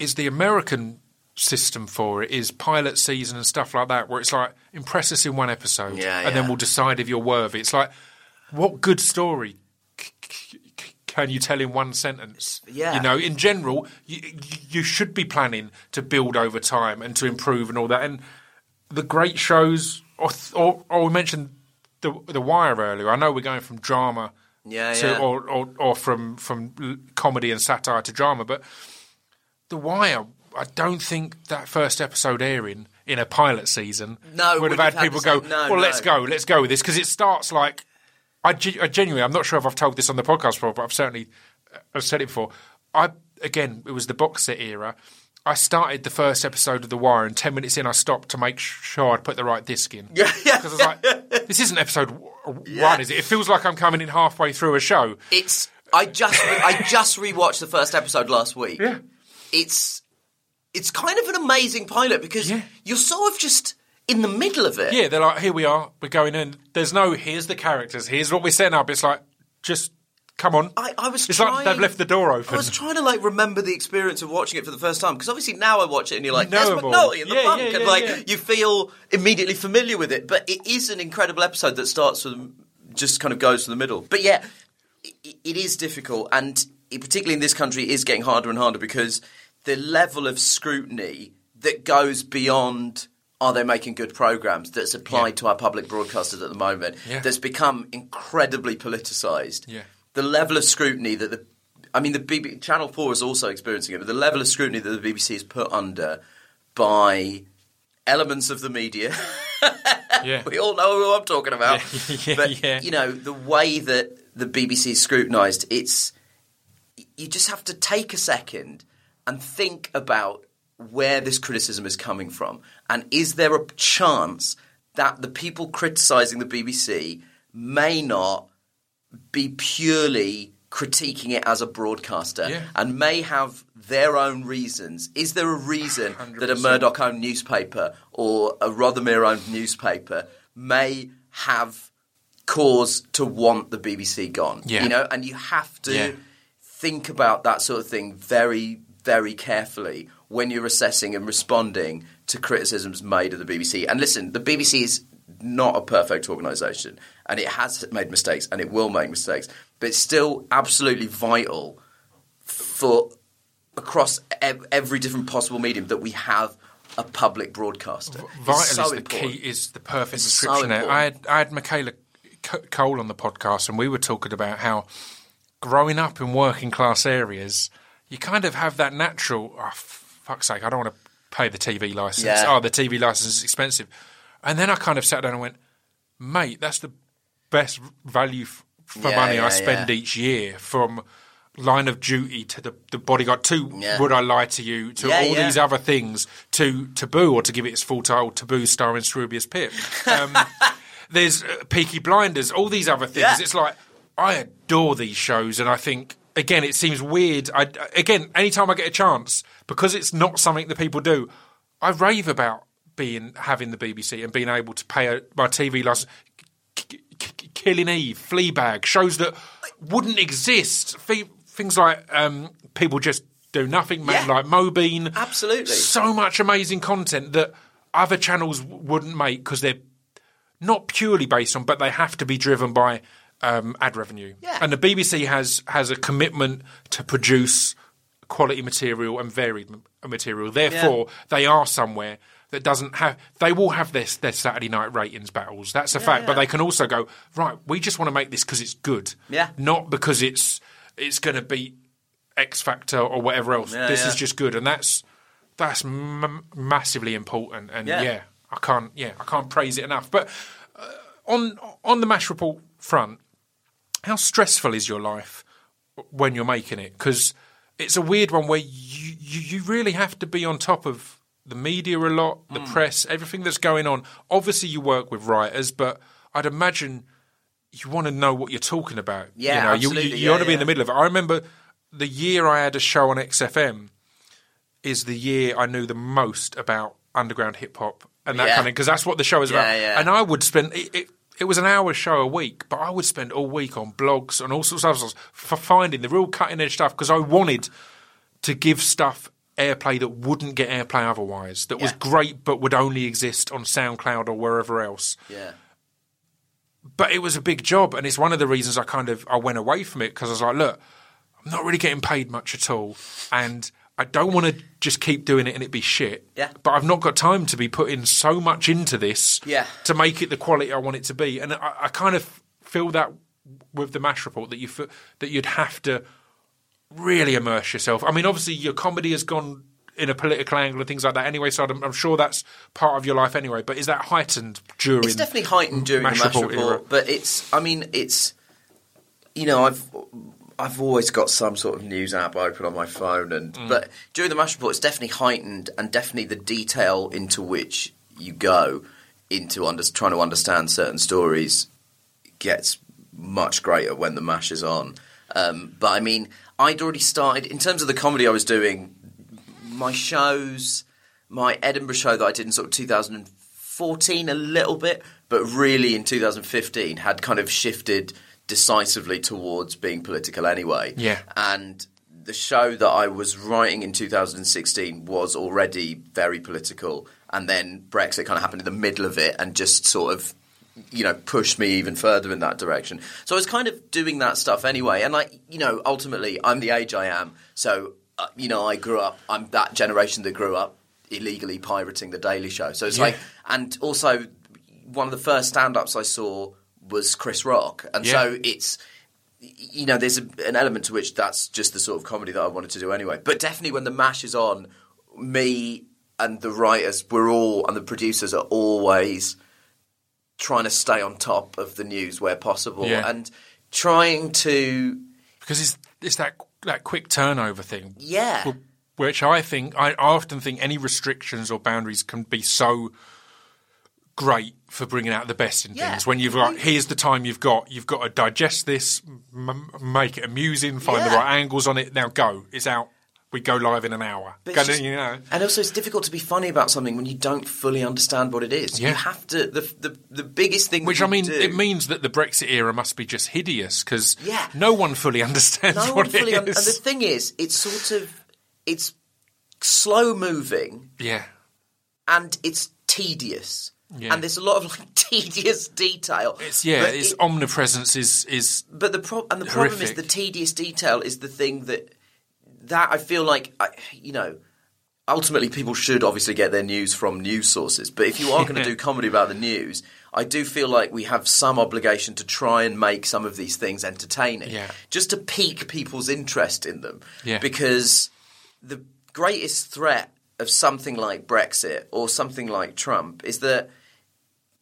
is the American system for it is pilot season and stuff like that, where it's like impress us in one episode, Yeah, and then we'll decide if you're worthy. It's like what good story c- c- c- can you tell in one sentence? Yeah. you know, in general, you, you should be planning to build over time and to improve and all that. And the great shows, or or, or we mentioned the the Wire earlier. I know we're going from drama. Yeah, to, yeah. Or, or or from from comedy and satire to drama, but the Wire, I don't think that first episode airing in a pilot season No, would have had had people go, no, well, let's go, let's go with this, because it starts like, I, I genuinely, I'm not sure if I've told this on the podcast before, but I've certainly uh, I've said it before. I Again, it was the box set era. I started the first episode of The Wire, and 10 minutes in, I stopped to make sure I'd put the right disc in. Yeah, yeah. Because I was like, this isn't episode one, is it? It feels like I'm coming in halfway through a show. It's I just I just rewatched the first episode last week. Yeah. It's it's kind of an amazing pilot because Yeah. you're sort of just in the middle of it. Yeah, they're like, here we are, we're going in. There's no, here's the characters, here's what we're setting up. It's like, just come on. I, I was it's trying, like they've left the door open. I was trying to like remember the experience of watching it for the first time because obviously now I watch it and you're like, You know there's them. McNulty and the Yeah, punk, yeah, and like yeah. you feel immediately familiar with it. But it is an incredible episode that starts from just kind of goes to the middle. But yeah, it, it is difficult, and it, particularly in this country, it is getting harder and harder because the level of scrutiny that goes beyond. Are they making good programs that's applied Yeah. to our public broadcasters at the moment? Yeah. That's become incredibly politicised Yeah. The level of scrutiny that the I mean the BB, Channel 4 is also experiencing it, but the level of scrutiny that the BBC is put under by elements of the media. yeah. we all know who I'm talking about. Yeah, but yeah. you know, the way that the BBC is scrutinised, it's you just have to take a second and think about where this criticism is coming from. And is there a chance that the people criticising the BBC may not be purely critiquing it as a broadcaster Yeah. and may have their own reasons? Is there a reason that a Murdoch owned newspaper or a Rothermere owned newspaper may have cause to want the BBC gone? Yeah. You know, and you have to Yeah. think about that sort of thing very, very carefully when you're assessing and responding to criticisms made of the BBC. And listen, the BBC is not a perfect organisation, and it has made mistakes, and it will make mistakes, but it's still absolutely vital for across ev- every different possible medium that we have a public broadcaster. It's Vital so is the important. key, is the perfect It's so description there. I had. I had Michaela Coel on the podcast, and we were talking about how growing up in working class areas, you kind of have that natural, oh, fuck's sake, I don't want to pay the TV license. Yeah. Oh, the TV license is expensive. And then I kind of sat down and went, mate, that's the best value f- for Yeah, money yeah, I spend yeah. each year from line of duty to the, the bodyguard to would I lie to you to all these other things to Taboo or to give it its full title Taboo starring Scroobius Pip. Um, there's uh, Peaky Blinders, all these other things. It's like I adore these shows, and I think again it seems weird. I again anytime I get a chance because it's not something that people do, I rave about being having the BBC and being able to pay a, my TV license. K- K- Killing Eve, Fleabag, shows that wouldn't exist. Things like um, people just do nothing, man, Yeah. like Mobeen. Absolutely. So much amazing content that other channels wouldn't make because they're not purely based on, but they have to be driven by um, ad revenue. Yeah. And the BBC has has a commitment to produce quality material and varied material. Therefore, they are somewhere that doesn't have. They will have their their Saturday night ratings battles. That's a fact. But they can also go right. We just want to make this because it's good. Yeah. Not because it's it's going to beat X Factor or whatever else. Yeah, this yeah. is just good, and that's that's m- massively important. And Yeah. yeah. I can't. Yeah, I can't praise it enough. But uh, on on the Mash Report front, how stressful is your life when you're making it? Because it's a weird one where you, you you really have to be on top of the media a lot, the mm. press, everything that's going on. Obviously, you work with writers, but I'd imagine you want to know what you're talking about. Yeah, you know, absolutely. You, you, you Yeah, want to be in the middle of it. I remember the year I had a show on XFM is the year I knew the most about underground hip hop and that Yeah. kind of because that's what the show is about. Yeah, yeah. And I would spend it, it. It was an hour show a week, but I would spend all week on blogs and all sorts of stuff for finding the real cutting edge stuff because I wanted to give stuff airplay that wouldn't get airplay otherwise. That was great, but would only exist on SoundCloud or wherever else Yeah. but it was a big job, and it's one of the reasons I kind of I went away from it because I was like, look, I'm not really getting paid much at all, and I don't want to just keep doing it and it be shit. Yeah. But I've not got time to be putting so much into this. Yeah. To make it the quality I want it to be, and I, I kind of feel that with the Mash Report that you f- that you'd have to really immerse yourself. I mean, obviously your comedy has gone in a political angle and things like that anyway, so I'm, I'm sure that's part of your life anyway. But is that heightened during? It's definitely heightened during Mash the Mash Report Report, but it's. I mean, it's. You know, I've I've always got some sort of news app open on my phone, and Mm. but during the Mash Report, it's definitely heightened, and definitely the detail into which you go into under, trying to understand certain stories gets much greater when the mash is on. Um, but I mean, I'd already started in terms of the comedy I was doing. My shows, my Edinburgh show that I did in sort of 2014, a little bit, but really in 2015 had kind of shifted decisively towards being political anyway. Yeah. and the show that I was writing in 2016 was already very political, and then Brexit kind of happened in the middle of it, and just sort of you know, pushed me even further in that direction. So I was kind of doing that stuff anyway. And like, you know, ultimately, I'm the age I am. So, uh, you know, I grew up, I'm that generation that grew up illegally pirating The Daily Show. So it's Yeah. like, and also one of the first stand ups I saw was Chris Rock. And Yeah. so it's, you know, there's a, an element to which that's just the sort of comedy that I wanted to do anyway. But definitely when the mash is on, me and the writers, we're all, and the producers are always trying to stay on top of the news where possible Yeah. and trying to, because it's it's that that quick turnover thing, yeah. which I think I often think any restrictions or boundaries can be so great for bringing out the best in Yeah. things. When you've got here's the time you've got, you've got to digest this, m- make it amusing, find the right angles on it. Now go, it's out. We go live in an hour. But Go- it's just- you know. And also, it's difficult to be funny about something when you don't fully understand what it is. Yeah. You have to. The the, the biggest thing. Which I mean, do, it means that the Brexit era must be just hideous because Yeah. no one fully understands no what fully. it un- and the thing is, it's sort of it's slow moving yeah, and it's tedious. Yeah. And there's a lot of like tedious detail. it's yeah, But its it- omnipresence is is But the pro- and the problem is the tedious detail is the thing that that I feel like I, you know. Ultimately, people should obviously get their news from news sources. But if you are going to do comedy about the news, I do feel like we have some obligation to try and make some of these things entertaining, Yeah. just to pique people's interest in them. Yeah. Because the greatest threat of something like Brexit or something like Trump is that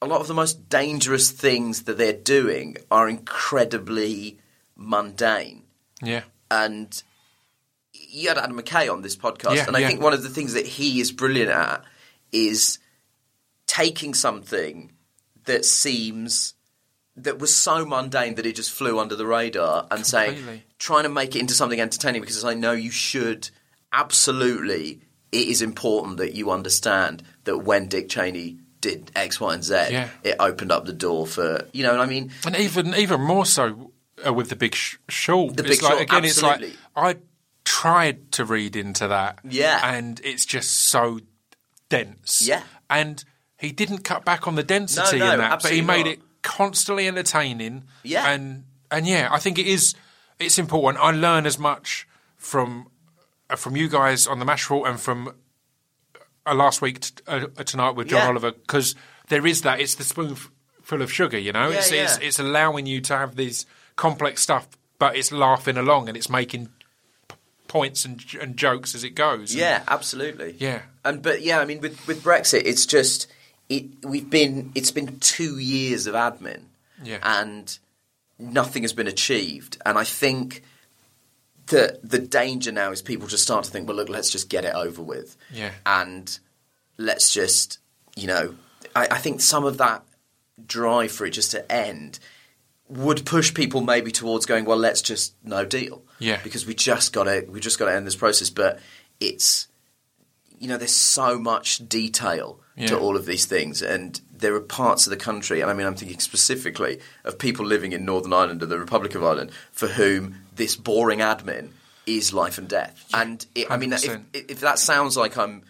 a lot of the most dangerous things that they're doing are incredibly mundane. yeah. And you had Adam McKay on this podcast, Yeah, and I yeah. think one of the things that he is brilliant at is taking something that seems that was so mundane that it just flew under the radar and saying trying to make it into something entertaining because I know you should absolutely it is important that you understand that when Dick Cheney did X, Y, and Z, Yeah. it opened up the door for you know what I mean. And even even more so uh, with the Big Sh- Short. The it's Big like, again, absolutely. it's like I tried to read into that. Yeah. and it's just so dense. Yeah. and he didn't cut back on the density No, no, in that, but he made not. it constantly entertaining. Yeah. and and yeah, I think it is. It's important. I learn as much from uh, from you guys on the Mash Report and from uh, last week t- uh, tonight with John Yeah. Oliver because there is that. It's the spoonful of sugar, you know. Yeah, it's, it's yeah. it's allowing you to have these complex stuff, but it's laughing along and it's making points and and jokes as it goes. Yeah, absolutely. yeah, And but yeah, I mean, with with Brexit, it's just it we've been it's been two years of admin, Yeah. and nothing has been achieved. And I think that the danger now is people just start to think, well, look, let's just get it over with, Yeah. and let's just you know, I, I think some of that drive for it just to end would push people maybe towards going, well, let's just no deal, Yeah. because we just got to we just got to end this process. But it's you know, there's so much detail Yeah. to all of these things, and there are parts of the country, and I mean, I'm thinking specifically of people living in Northern Ireland and the Republic of Ireland for whom this boring admin is life and death. and it, I mean, if, if that sounds like I'm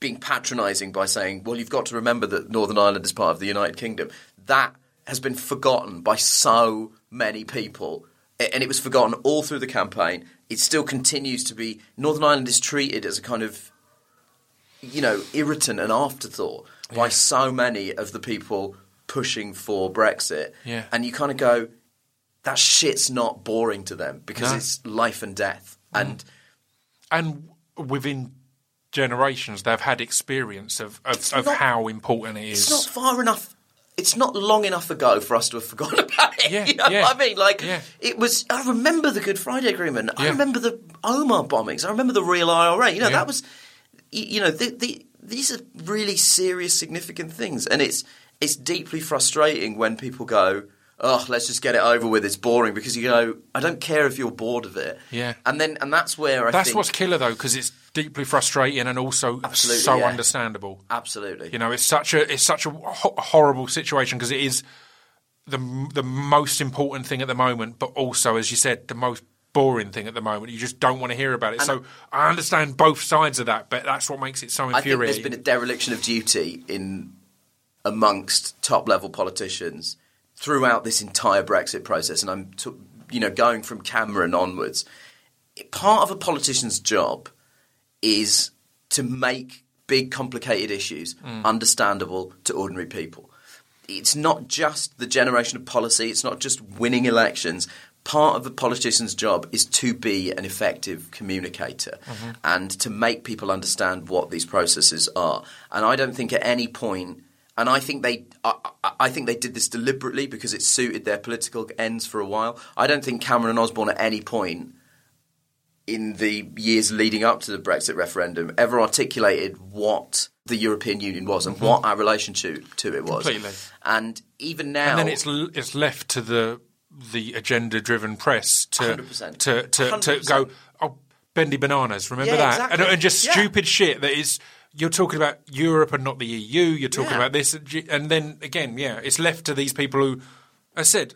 being patronising by saying, well, you've got to remember that Northern Ireland is part of the United Kingdom, that has been forgotten by so many people. And it was forgotten all through the campaign. It still continues to be. Northern Ireland is treated as a kind of, you know, irritant and afterthought by so many of the people pushing for Brexit. Yeah. And you kind of go, that shit's not boring to them because No. it's life and death. Mm. And and within generations, they've had experience of of, of not- how important it is. it's not far enough. It's not long enough ago for us to have forgotten about it. Yeah, you know yeah, what I mean? Like yeah. it was. I remember the Good Friday Agreement. I remember the Omagh bombings. I remember the real IRA. You know that was. You know the, the, these are really serious, significant things, and it's it's deeply frustrating when people go, "Oh, let's just get it over with. It's boring." Because you go, "I don't care if you're bored of it." Yeah. and then and that's where I That's think what's killer though, because it's deeply frustrating and also Absolutely, so yeah. understandable. absolutely. You know, it's such a it's such a ho- horrible situation because it is the the most important thing at the moment, but also, as you said, the most boring thing at the moment. You just don't want to hear about it. so I understand both sides of that, but that's what makes it so I think infuriating. there's been a dereliction of duty in amongst top level politicians throughout this entire Brexit process, and I'm t- you know going from Cameron onwards. Part of a politician's job is to make big, complicated issues mm. understandable to ordinary people. It's not just the generation of policy. It's not just winning elections. Part of a politician's job is to be an effective communicator mm-hmm. and to make people understand what these processes are. And I don't think at any point, and I think they, I, I- I think they did this deliberately because it suited their political ends for a while. I don't think Cameron and Osborne at any point in the years leading up to the Brexit referendum ever articulated what the European Union was and mm-hmm. what our relationship to it was. Completely. And even now, and then it's l- it's left to the the agenda driven press to 100%. to to, to 100%. go oh bendy bananas remember Yeah, that exactly. and, and just Yeah. stupid shit that is you're talking about Europe and not the EU you're talking Yeah. about this and then again yeah it's left to these people who I said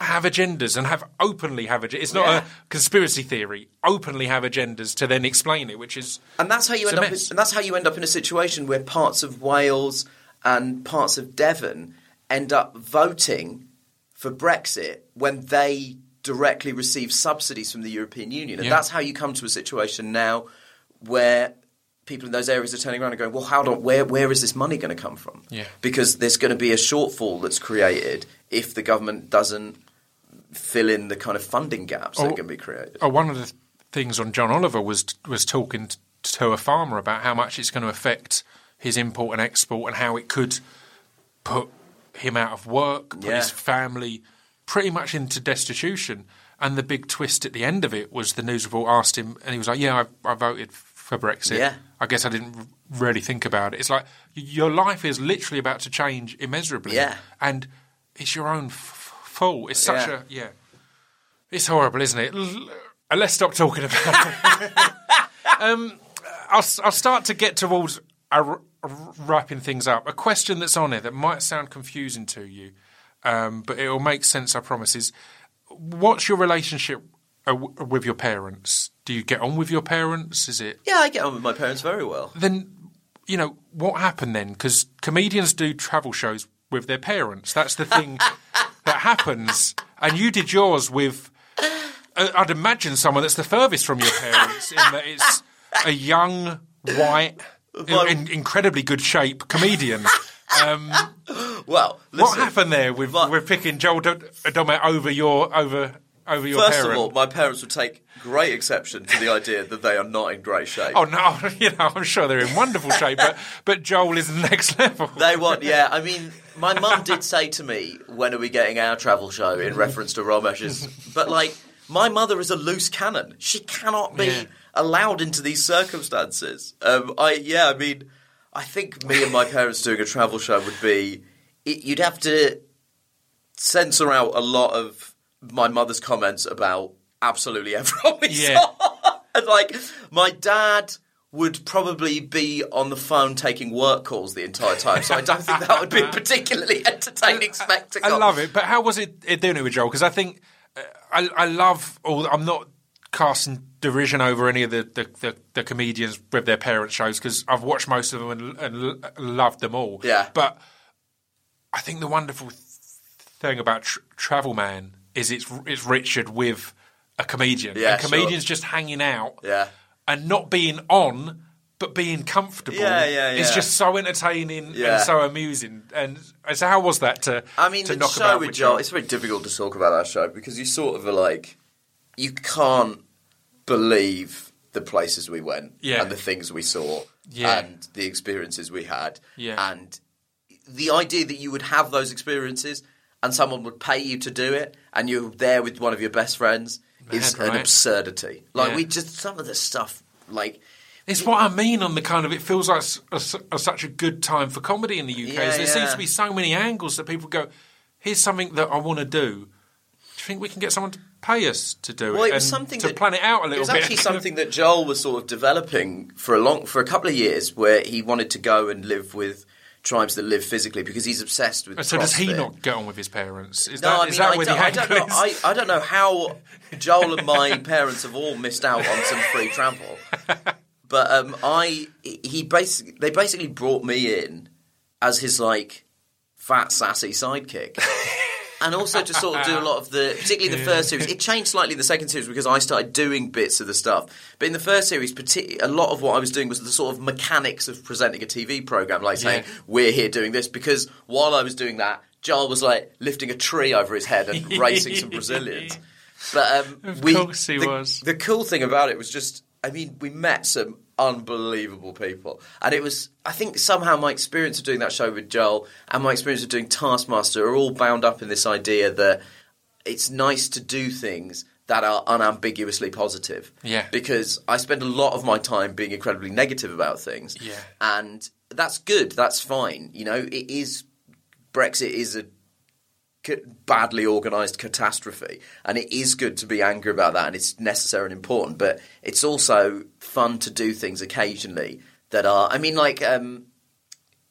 have agendas and have openly have agendas. It's not Yeah. a conspiracy theory. Openly have agendas to then explain it, which is and that's how you end up. In, and that's how you end up in a situation where parts of Wales and parts of Devon end up voting for Brexit when they directly receive subsidies from the European Union, and Yeah. that's how you come to a situation now where people in those areas are turning around and going, "Well, how do where where is this money going to come from?" Yeah. because there's going to be a shortfall that's created if the government doesn't fill in the kind of funding gaps that Oh, are going to be created. Oh, one of the things on John Oliver was was talking to a farmer about how much it's going to affect his import and export and how it could put him out of work, put Yeah. his family pretty much into destitution. And the big twist at the end of it was the news report asked him, and he was like, "Yeah, I, I voted for Brexit. Yeah. I guess I didn't really think about it. It's like your life is literally about to change immeasurably, Yeah. and it's your own f- fault. It's such Yeah. a yeah." It's horrible, isn't it? L- uh, let's stop talking about it. um, I'll, I'll start to get towards r- wrapping things up. A question that's on it that might sound confusing to you, um, but it will make sense, I promise, is what's your relationship with your parents? Do you get on with your parents? Is it Yeah, I get on with my parents very well. then you know what happened then because comedians do travel shows with their parents that's the thing that happens and you did yours with uh, i'd imagine someone that's the furthest from your parents in that it's a young white in, incredibly good shape comedian um, Well, what happened there with, But- with picking joel D- Dommett over your over over your First parent. of all, my parents would take great exception to the idea that they are not in great shape. oh no, you know, I'm sure they're in wonderful shape, but but Joel is the next level. They want, yeah. I mean, my mum did say to me, "When are we getting our travel show?" in reference to Romesh's. But like, my mother is a loose cannon. She cannot be Yeah. allowed into these circumstances. Um, I, yeah, I mean, I think me and my parents doing a travel show would be. It, you'd have to censor out a lot of my mother's comments about absolutely everyone we Yeah. saw. like, my dad would probably be on the phone taking work calls the entire time. So I don't think that would be a particularly entertaining spectacle. I love it, but how was it, it doing it with Joel? Because I think uh, I, I love all. I'm not casting derision over any of the, the, the, the comedians with their parents shows because I've watched most of them and, and loved them all. Yeah. but I think the wonderful thing about tr- Travel Man is it's it's Richard with a comedian. Yeah, and comedians just hanging out. Yeah. and not being on. But being comfortable Yeah, yeah, is yeah. just so entertaining Yeah. and so amusing. And so, how was that to? I mean, to the knock show about with with Joel, it's very difficult to talk about that show because you sort of are like, you can't believe the places we went Yeah. and the things we saw Yeah. and the experiences we had. Yeah. And the idea that you would have those experiences and someone would pay you to do it and you're there with one of your best friends is Mad, an absurdity. Like, Yeah. we just, some of the stuff, like, It's what I mean on the kind of. It feels like s- a, a- such a good time for comedy in the UK. Yeah, there seems yeah. to be so many angles that people go, "Here's something that I want to do." Do you think we can get someone to pay us to do Well, it? it was and something to that- plan it out a little It was bit. actually something that Joel was sort of developing for a long, for a couple of years, where he wanted to go and live with tribes that live physically because he's obsessed with. so does he not get on with his parents? Is No, that, I is mean, that I where don't, I don't know. I. I don't know how Joel and my parents have all missed out on some free travel, but um, I he basically they basically brought me in as his like fat sassy sidekick. And also to sort of do a lot of the, particularly the first series. It changed slightly the second series because I started doing bits of the stuff. But in the first series, partic- a lot of what I was doing was the sort of mechanics of presenting a TV program, like saying Yeah. we're here doing this. Because while I was doing that, Joel was like lifting a tree over his head and racing some Brazilians. But um, Of we, course he the, was. The cool thing about it was just, I mean, we met some unbelievable people, and it was. I think somehow my experience of doing that show with Joel and my experience of doing Taskmaster are all bound up in this idea that it's nice to do things that are unambiguously positive. Yeah. Because I spend a lot of my time being incredibly negative about things. Yeah. And that's good. That's fine. You know, it is Brexit is a badly organised catastrophe, and it is good to be angry about that, and it's necessary and important. But it's also fun to do things occasionally that are. I mean, like um,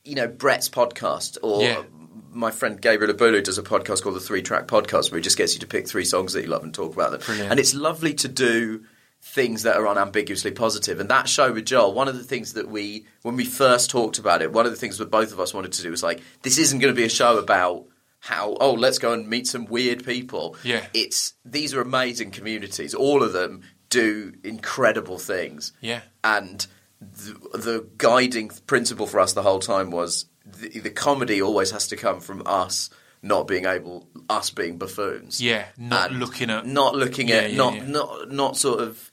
you know, Brett's podcast or. Yeah. My friend Gabriel Abulu does a podcast called the Three Track Podcast, where he just gets you to pick three songs that you love and talk about them. Brilliant. And it's lovely to do things that are unambiguously positive. And that show with Joel, one of the things that we, when we first talked about it, one of the things that both of us wanted to do was like, this isn't going to be a show about how, oh, let's go and meet some weird people. Yeah. It's, these are amazing communities. All of them do incredible things. Yeah. And the, the guiding principle for us the whole time was the, the comedy always has to come from us not being able, us being buffoons. Yeah, not And looking at- not looking Yeah, at, yeah, not yeah. not not sort of,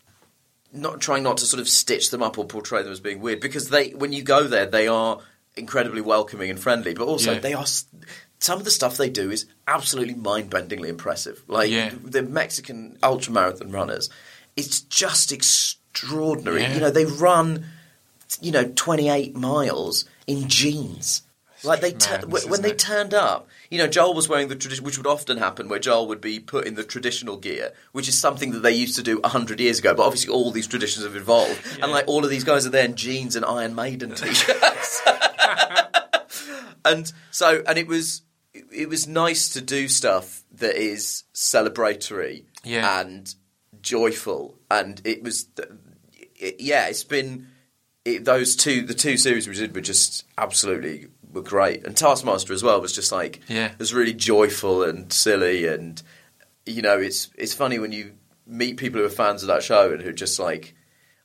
not trying not to sort of stitch them up or portray them as being weird because they, when you go there, they are incredibly welcoming and friendly, but also Yeah. they are. Some of the stuff they do is absolutely mind-bendingly impressive. Like Yeah. the Mexican ultramarathon runners, it's just extraordinary. Yeah. You know, they run, you know, twenty-eight miles in jeans. Like they tu- madness, when they it? turned up, you know, Joel was wearing the tradition, which would often happen, where Joel would be put in the traditional gear, which is something that they used to do hundred years ago. But obviously, all these traditions have evolved, and like all of these guys are there in jeans and Iron Maiden t-shirts. and so, and it was it was nice to do stuff that is celebratory Yeah. and joyful, and it was, it, yeah, it's been it, those two the two series we did were just absolutely were great, and Taskmaster as well was just like Yeah. it was really joyful and silly, and you know it's it's funny when you meet people who are fans of that show and who are just like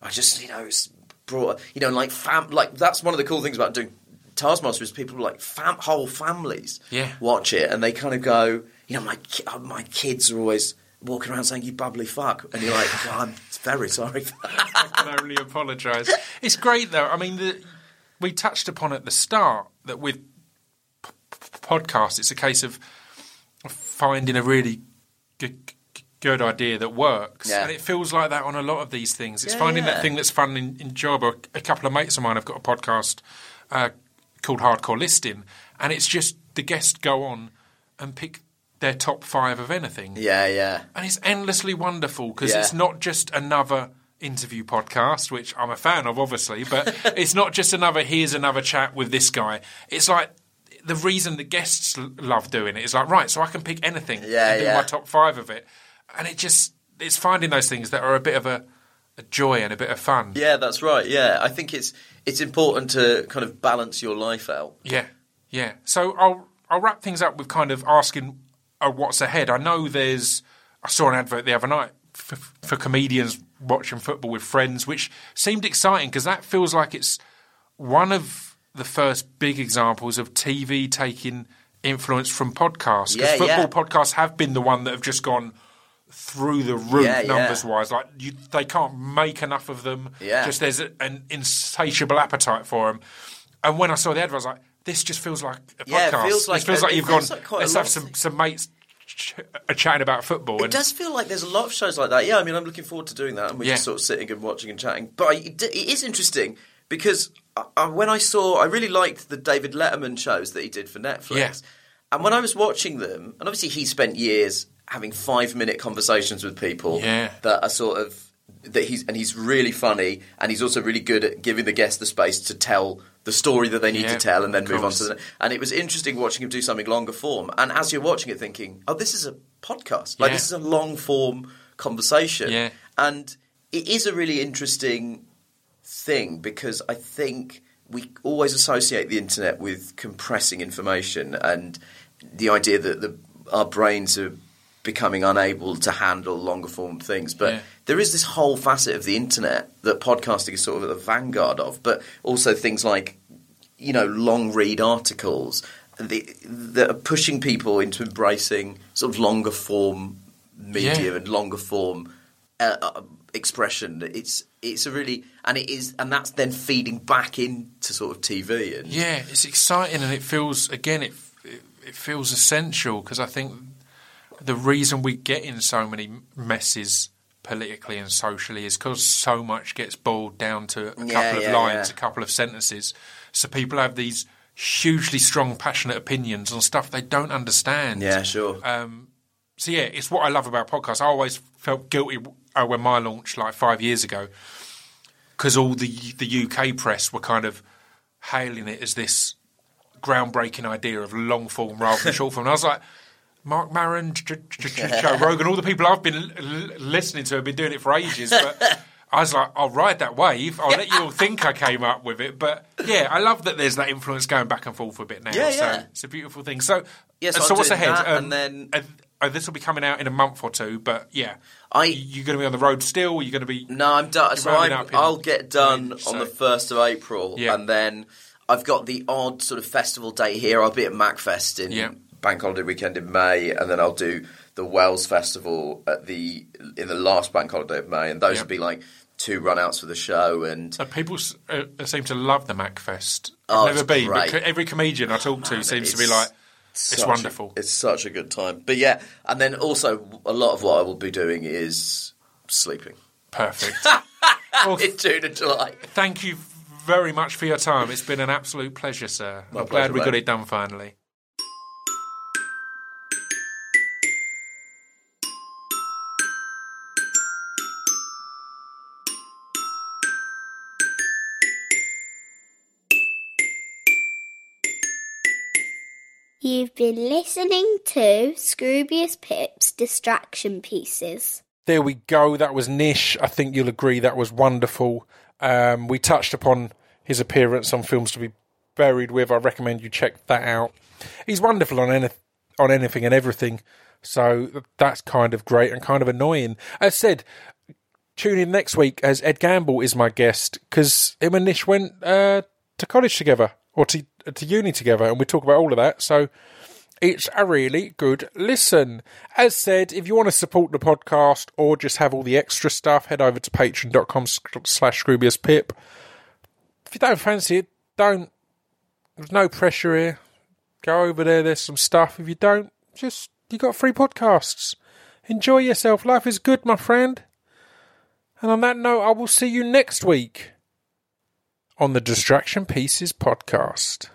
I just you know it's brought you know like fam like that's one of the cool things about doing Taskmaster is people like fam whole families Yeah. watch it and they kind of go you know my ki- uh, my kids are always walking around saying you bubbly fuck, and you're like, I'm very sorry. For that. I can only apologise. It's great though. I mean, the, we touched upon at the start that with p- p- podcasts, it's a case of finding a really good, good idea that works, Yeah. and it feels like that on a lot of these things. It's Yeah, finding yeah. that thing that's fun and enjoyable. A couple of mates of mine have got a podcast uh, called Hardcore Listing, and it's just the guests go on and pick their top five of anything yeah, yeah, and it's endlessly wonderful because Yeah. it's not just another interview podcast, which I'm a fan of, obviously, but it's not just another here's another chat with this guy. It's like the reason the guests l- love doing it is like right, so I can pick anything Yeah, and do yeah. my top five of it, and it just it's finding those things that are a bit of a, a joy and a bit of fun. yeah. That's right. Yeah, I think it's it's important to kind of balance your life out. Yeah, yeah. So I'll I'll wrap things up with kind of asking uh, what's ahead. I know there's. I saw an advert the other night for, for comedians watching football with friends, which seemed exciting because that feels like it's one of the first big examples of TV taking influence from podcasts. Because Yeah, football yeah. podcasts have been the one that have just gone through the roof Yeah, yeah. numbers wise. Like you, they can't make enough of them. Yeah. Just there's a, an insatiable appetite for them. And when I saw the advert, I was like, "This just feels like a Yeah, it podcast. feels like- it feels it like you've feels gone. like let's have some some mates ch- uh, chatting about football. It does feel like there's a lot of shows like that. Yeah, I mean, I'm looking forward to doing that, and we're Yeah. just sort of sitting and watching and chatting. But I, it, it is interesting because I, I, when I saw, I really liked the David Letterman shows that he did for Netflix. Yeah. And when I was watching them, and obviously he spent years having five minute conversations with people Yeah. that are sort of that he's and he's really funny and he's also really good at giving the guest the space to tell the story that they need Yeah, to tell and then move on to the and it was interesting watching him do something longer form and as you're watching it thinking oh this is a podcast like Yeah. this is a long form conversation Yeah. and it is a really interesting thing because I think we always associate the internet with compressing information and the idea that the, our brains are becoming unable to handle longer form things. But Yeah. there is this whole facet of the internet that podcasting is sort of at the vanguard of, but also things like, you know, long read articles the, that are pushing people into embracing sort of longer form media Yeah. and longer form uh, uh, expression. It's it's a really and it is and that's then feeding back into sort of TV and Yeah, it's exciting and it feels again it it, it feels essential because I think the reason we get in so many messes politically and socially is because so much gets boiled down to a couple of yeah, lines, yeah. a couple of sentences. So people have these hugely strong, passionate opinions on stuff they don't understand. yeah, sure. Um, so yeah, it's what I love about podcasts. I always felt guilty uh, when my launch, like five years ago because all the the UK press were kind of hailing it as this groundbreaking idea of long form rather than short form. And I was like, Marc Maron, Joe Rogan, all the people I've been listening to have been doing it for ages, but. I was like, I'll ride that wave. I'll let you all think I came up with it. But yeah, I love that there's that influence going back and forth a bit now. Yeah, so yeah. it's a beautiful thing. So, Yeah, so so what's ahead? Um, and then- uh, uh, this will be coming out in a month or two. But yeah, I- you're going to be on the road still. You're going to be No, I'm done. So I'm, I'll get done on so- the first of April, Yeah. and then I've got the odd sort of festival date here. I'll be at MachFest in Yeah. Bank Holiday weekend in May, and then I'll do the Wells Festival at the in the last Bank Holiday of May, and those Yeah. will be like two runouts for the show. And Uh, people uh, seem to love the MachFest. I've Oh, never it's been, great. but every comedian I talk to seems to be it's like, a- wonderful. it's such a good time. But yeah, and then also a lot of what I will be doing is sleeping perfect. well, in June and July. thank you very much for your time. It's been an absolute pleasure, sir. My I'm glad pleasure, we got it done finally. You've been listening to Scroobius Pip's Distraction Pieces. There we go. That was Nish. I think you'll agree that was wonderful. Um, we touched upon his appearance on Films to Be Buried With. I recommend you check that out. He's wonderful on any, on anything and everything. So that's kind of great and kind of annoying. As said, tune in next week as Ed Gamble is my guest because him and Nish went uh, to college together or to to uni together, and we talk about all of that. So It's a really good listen. As said, if you want to support the podcast or just have all the extra stuff, head over to patreon.com slash scroobiuspip. If you don't fancy it, don't. There's no pressure here. Go over there, there's some stuff. If you don't, just, you got free podcasts. Enjoy yourself. Life is good, my friend. And on that note, I will see you next week on the Distraction Pieces podcast.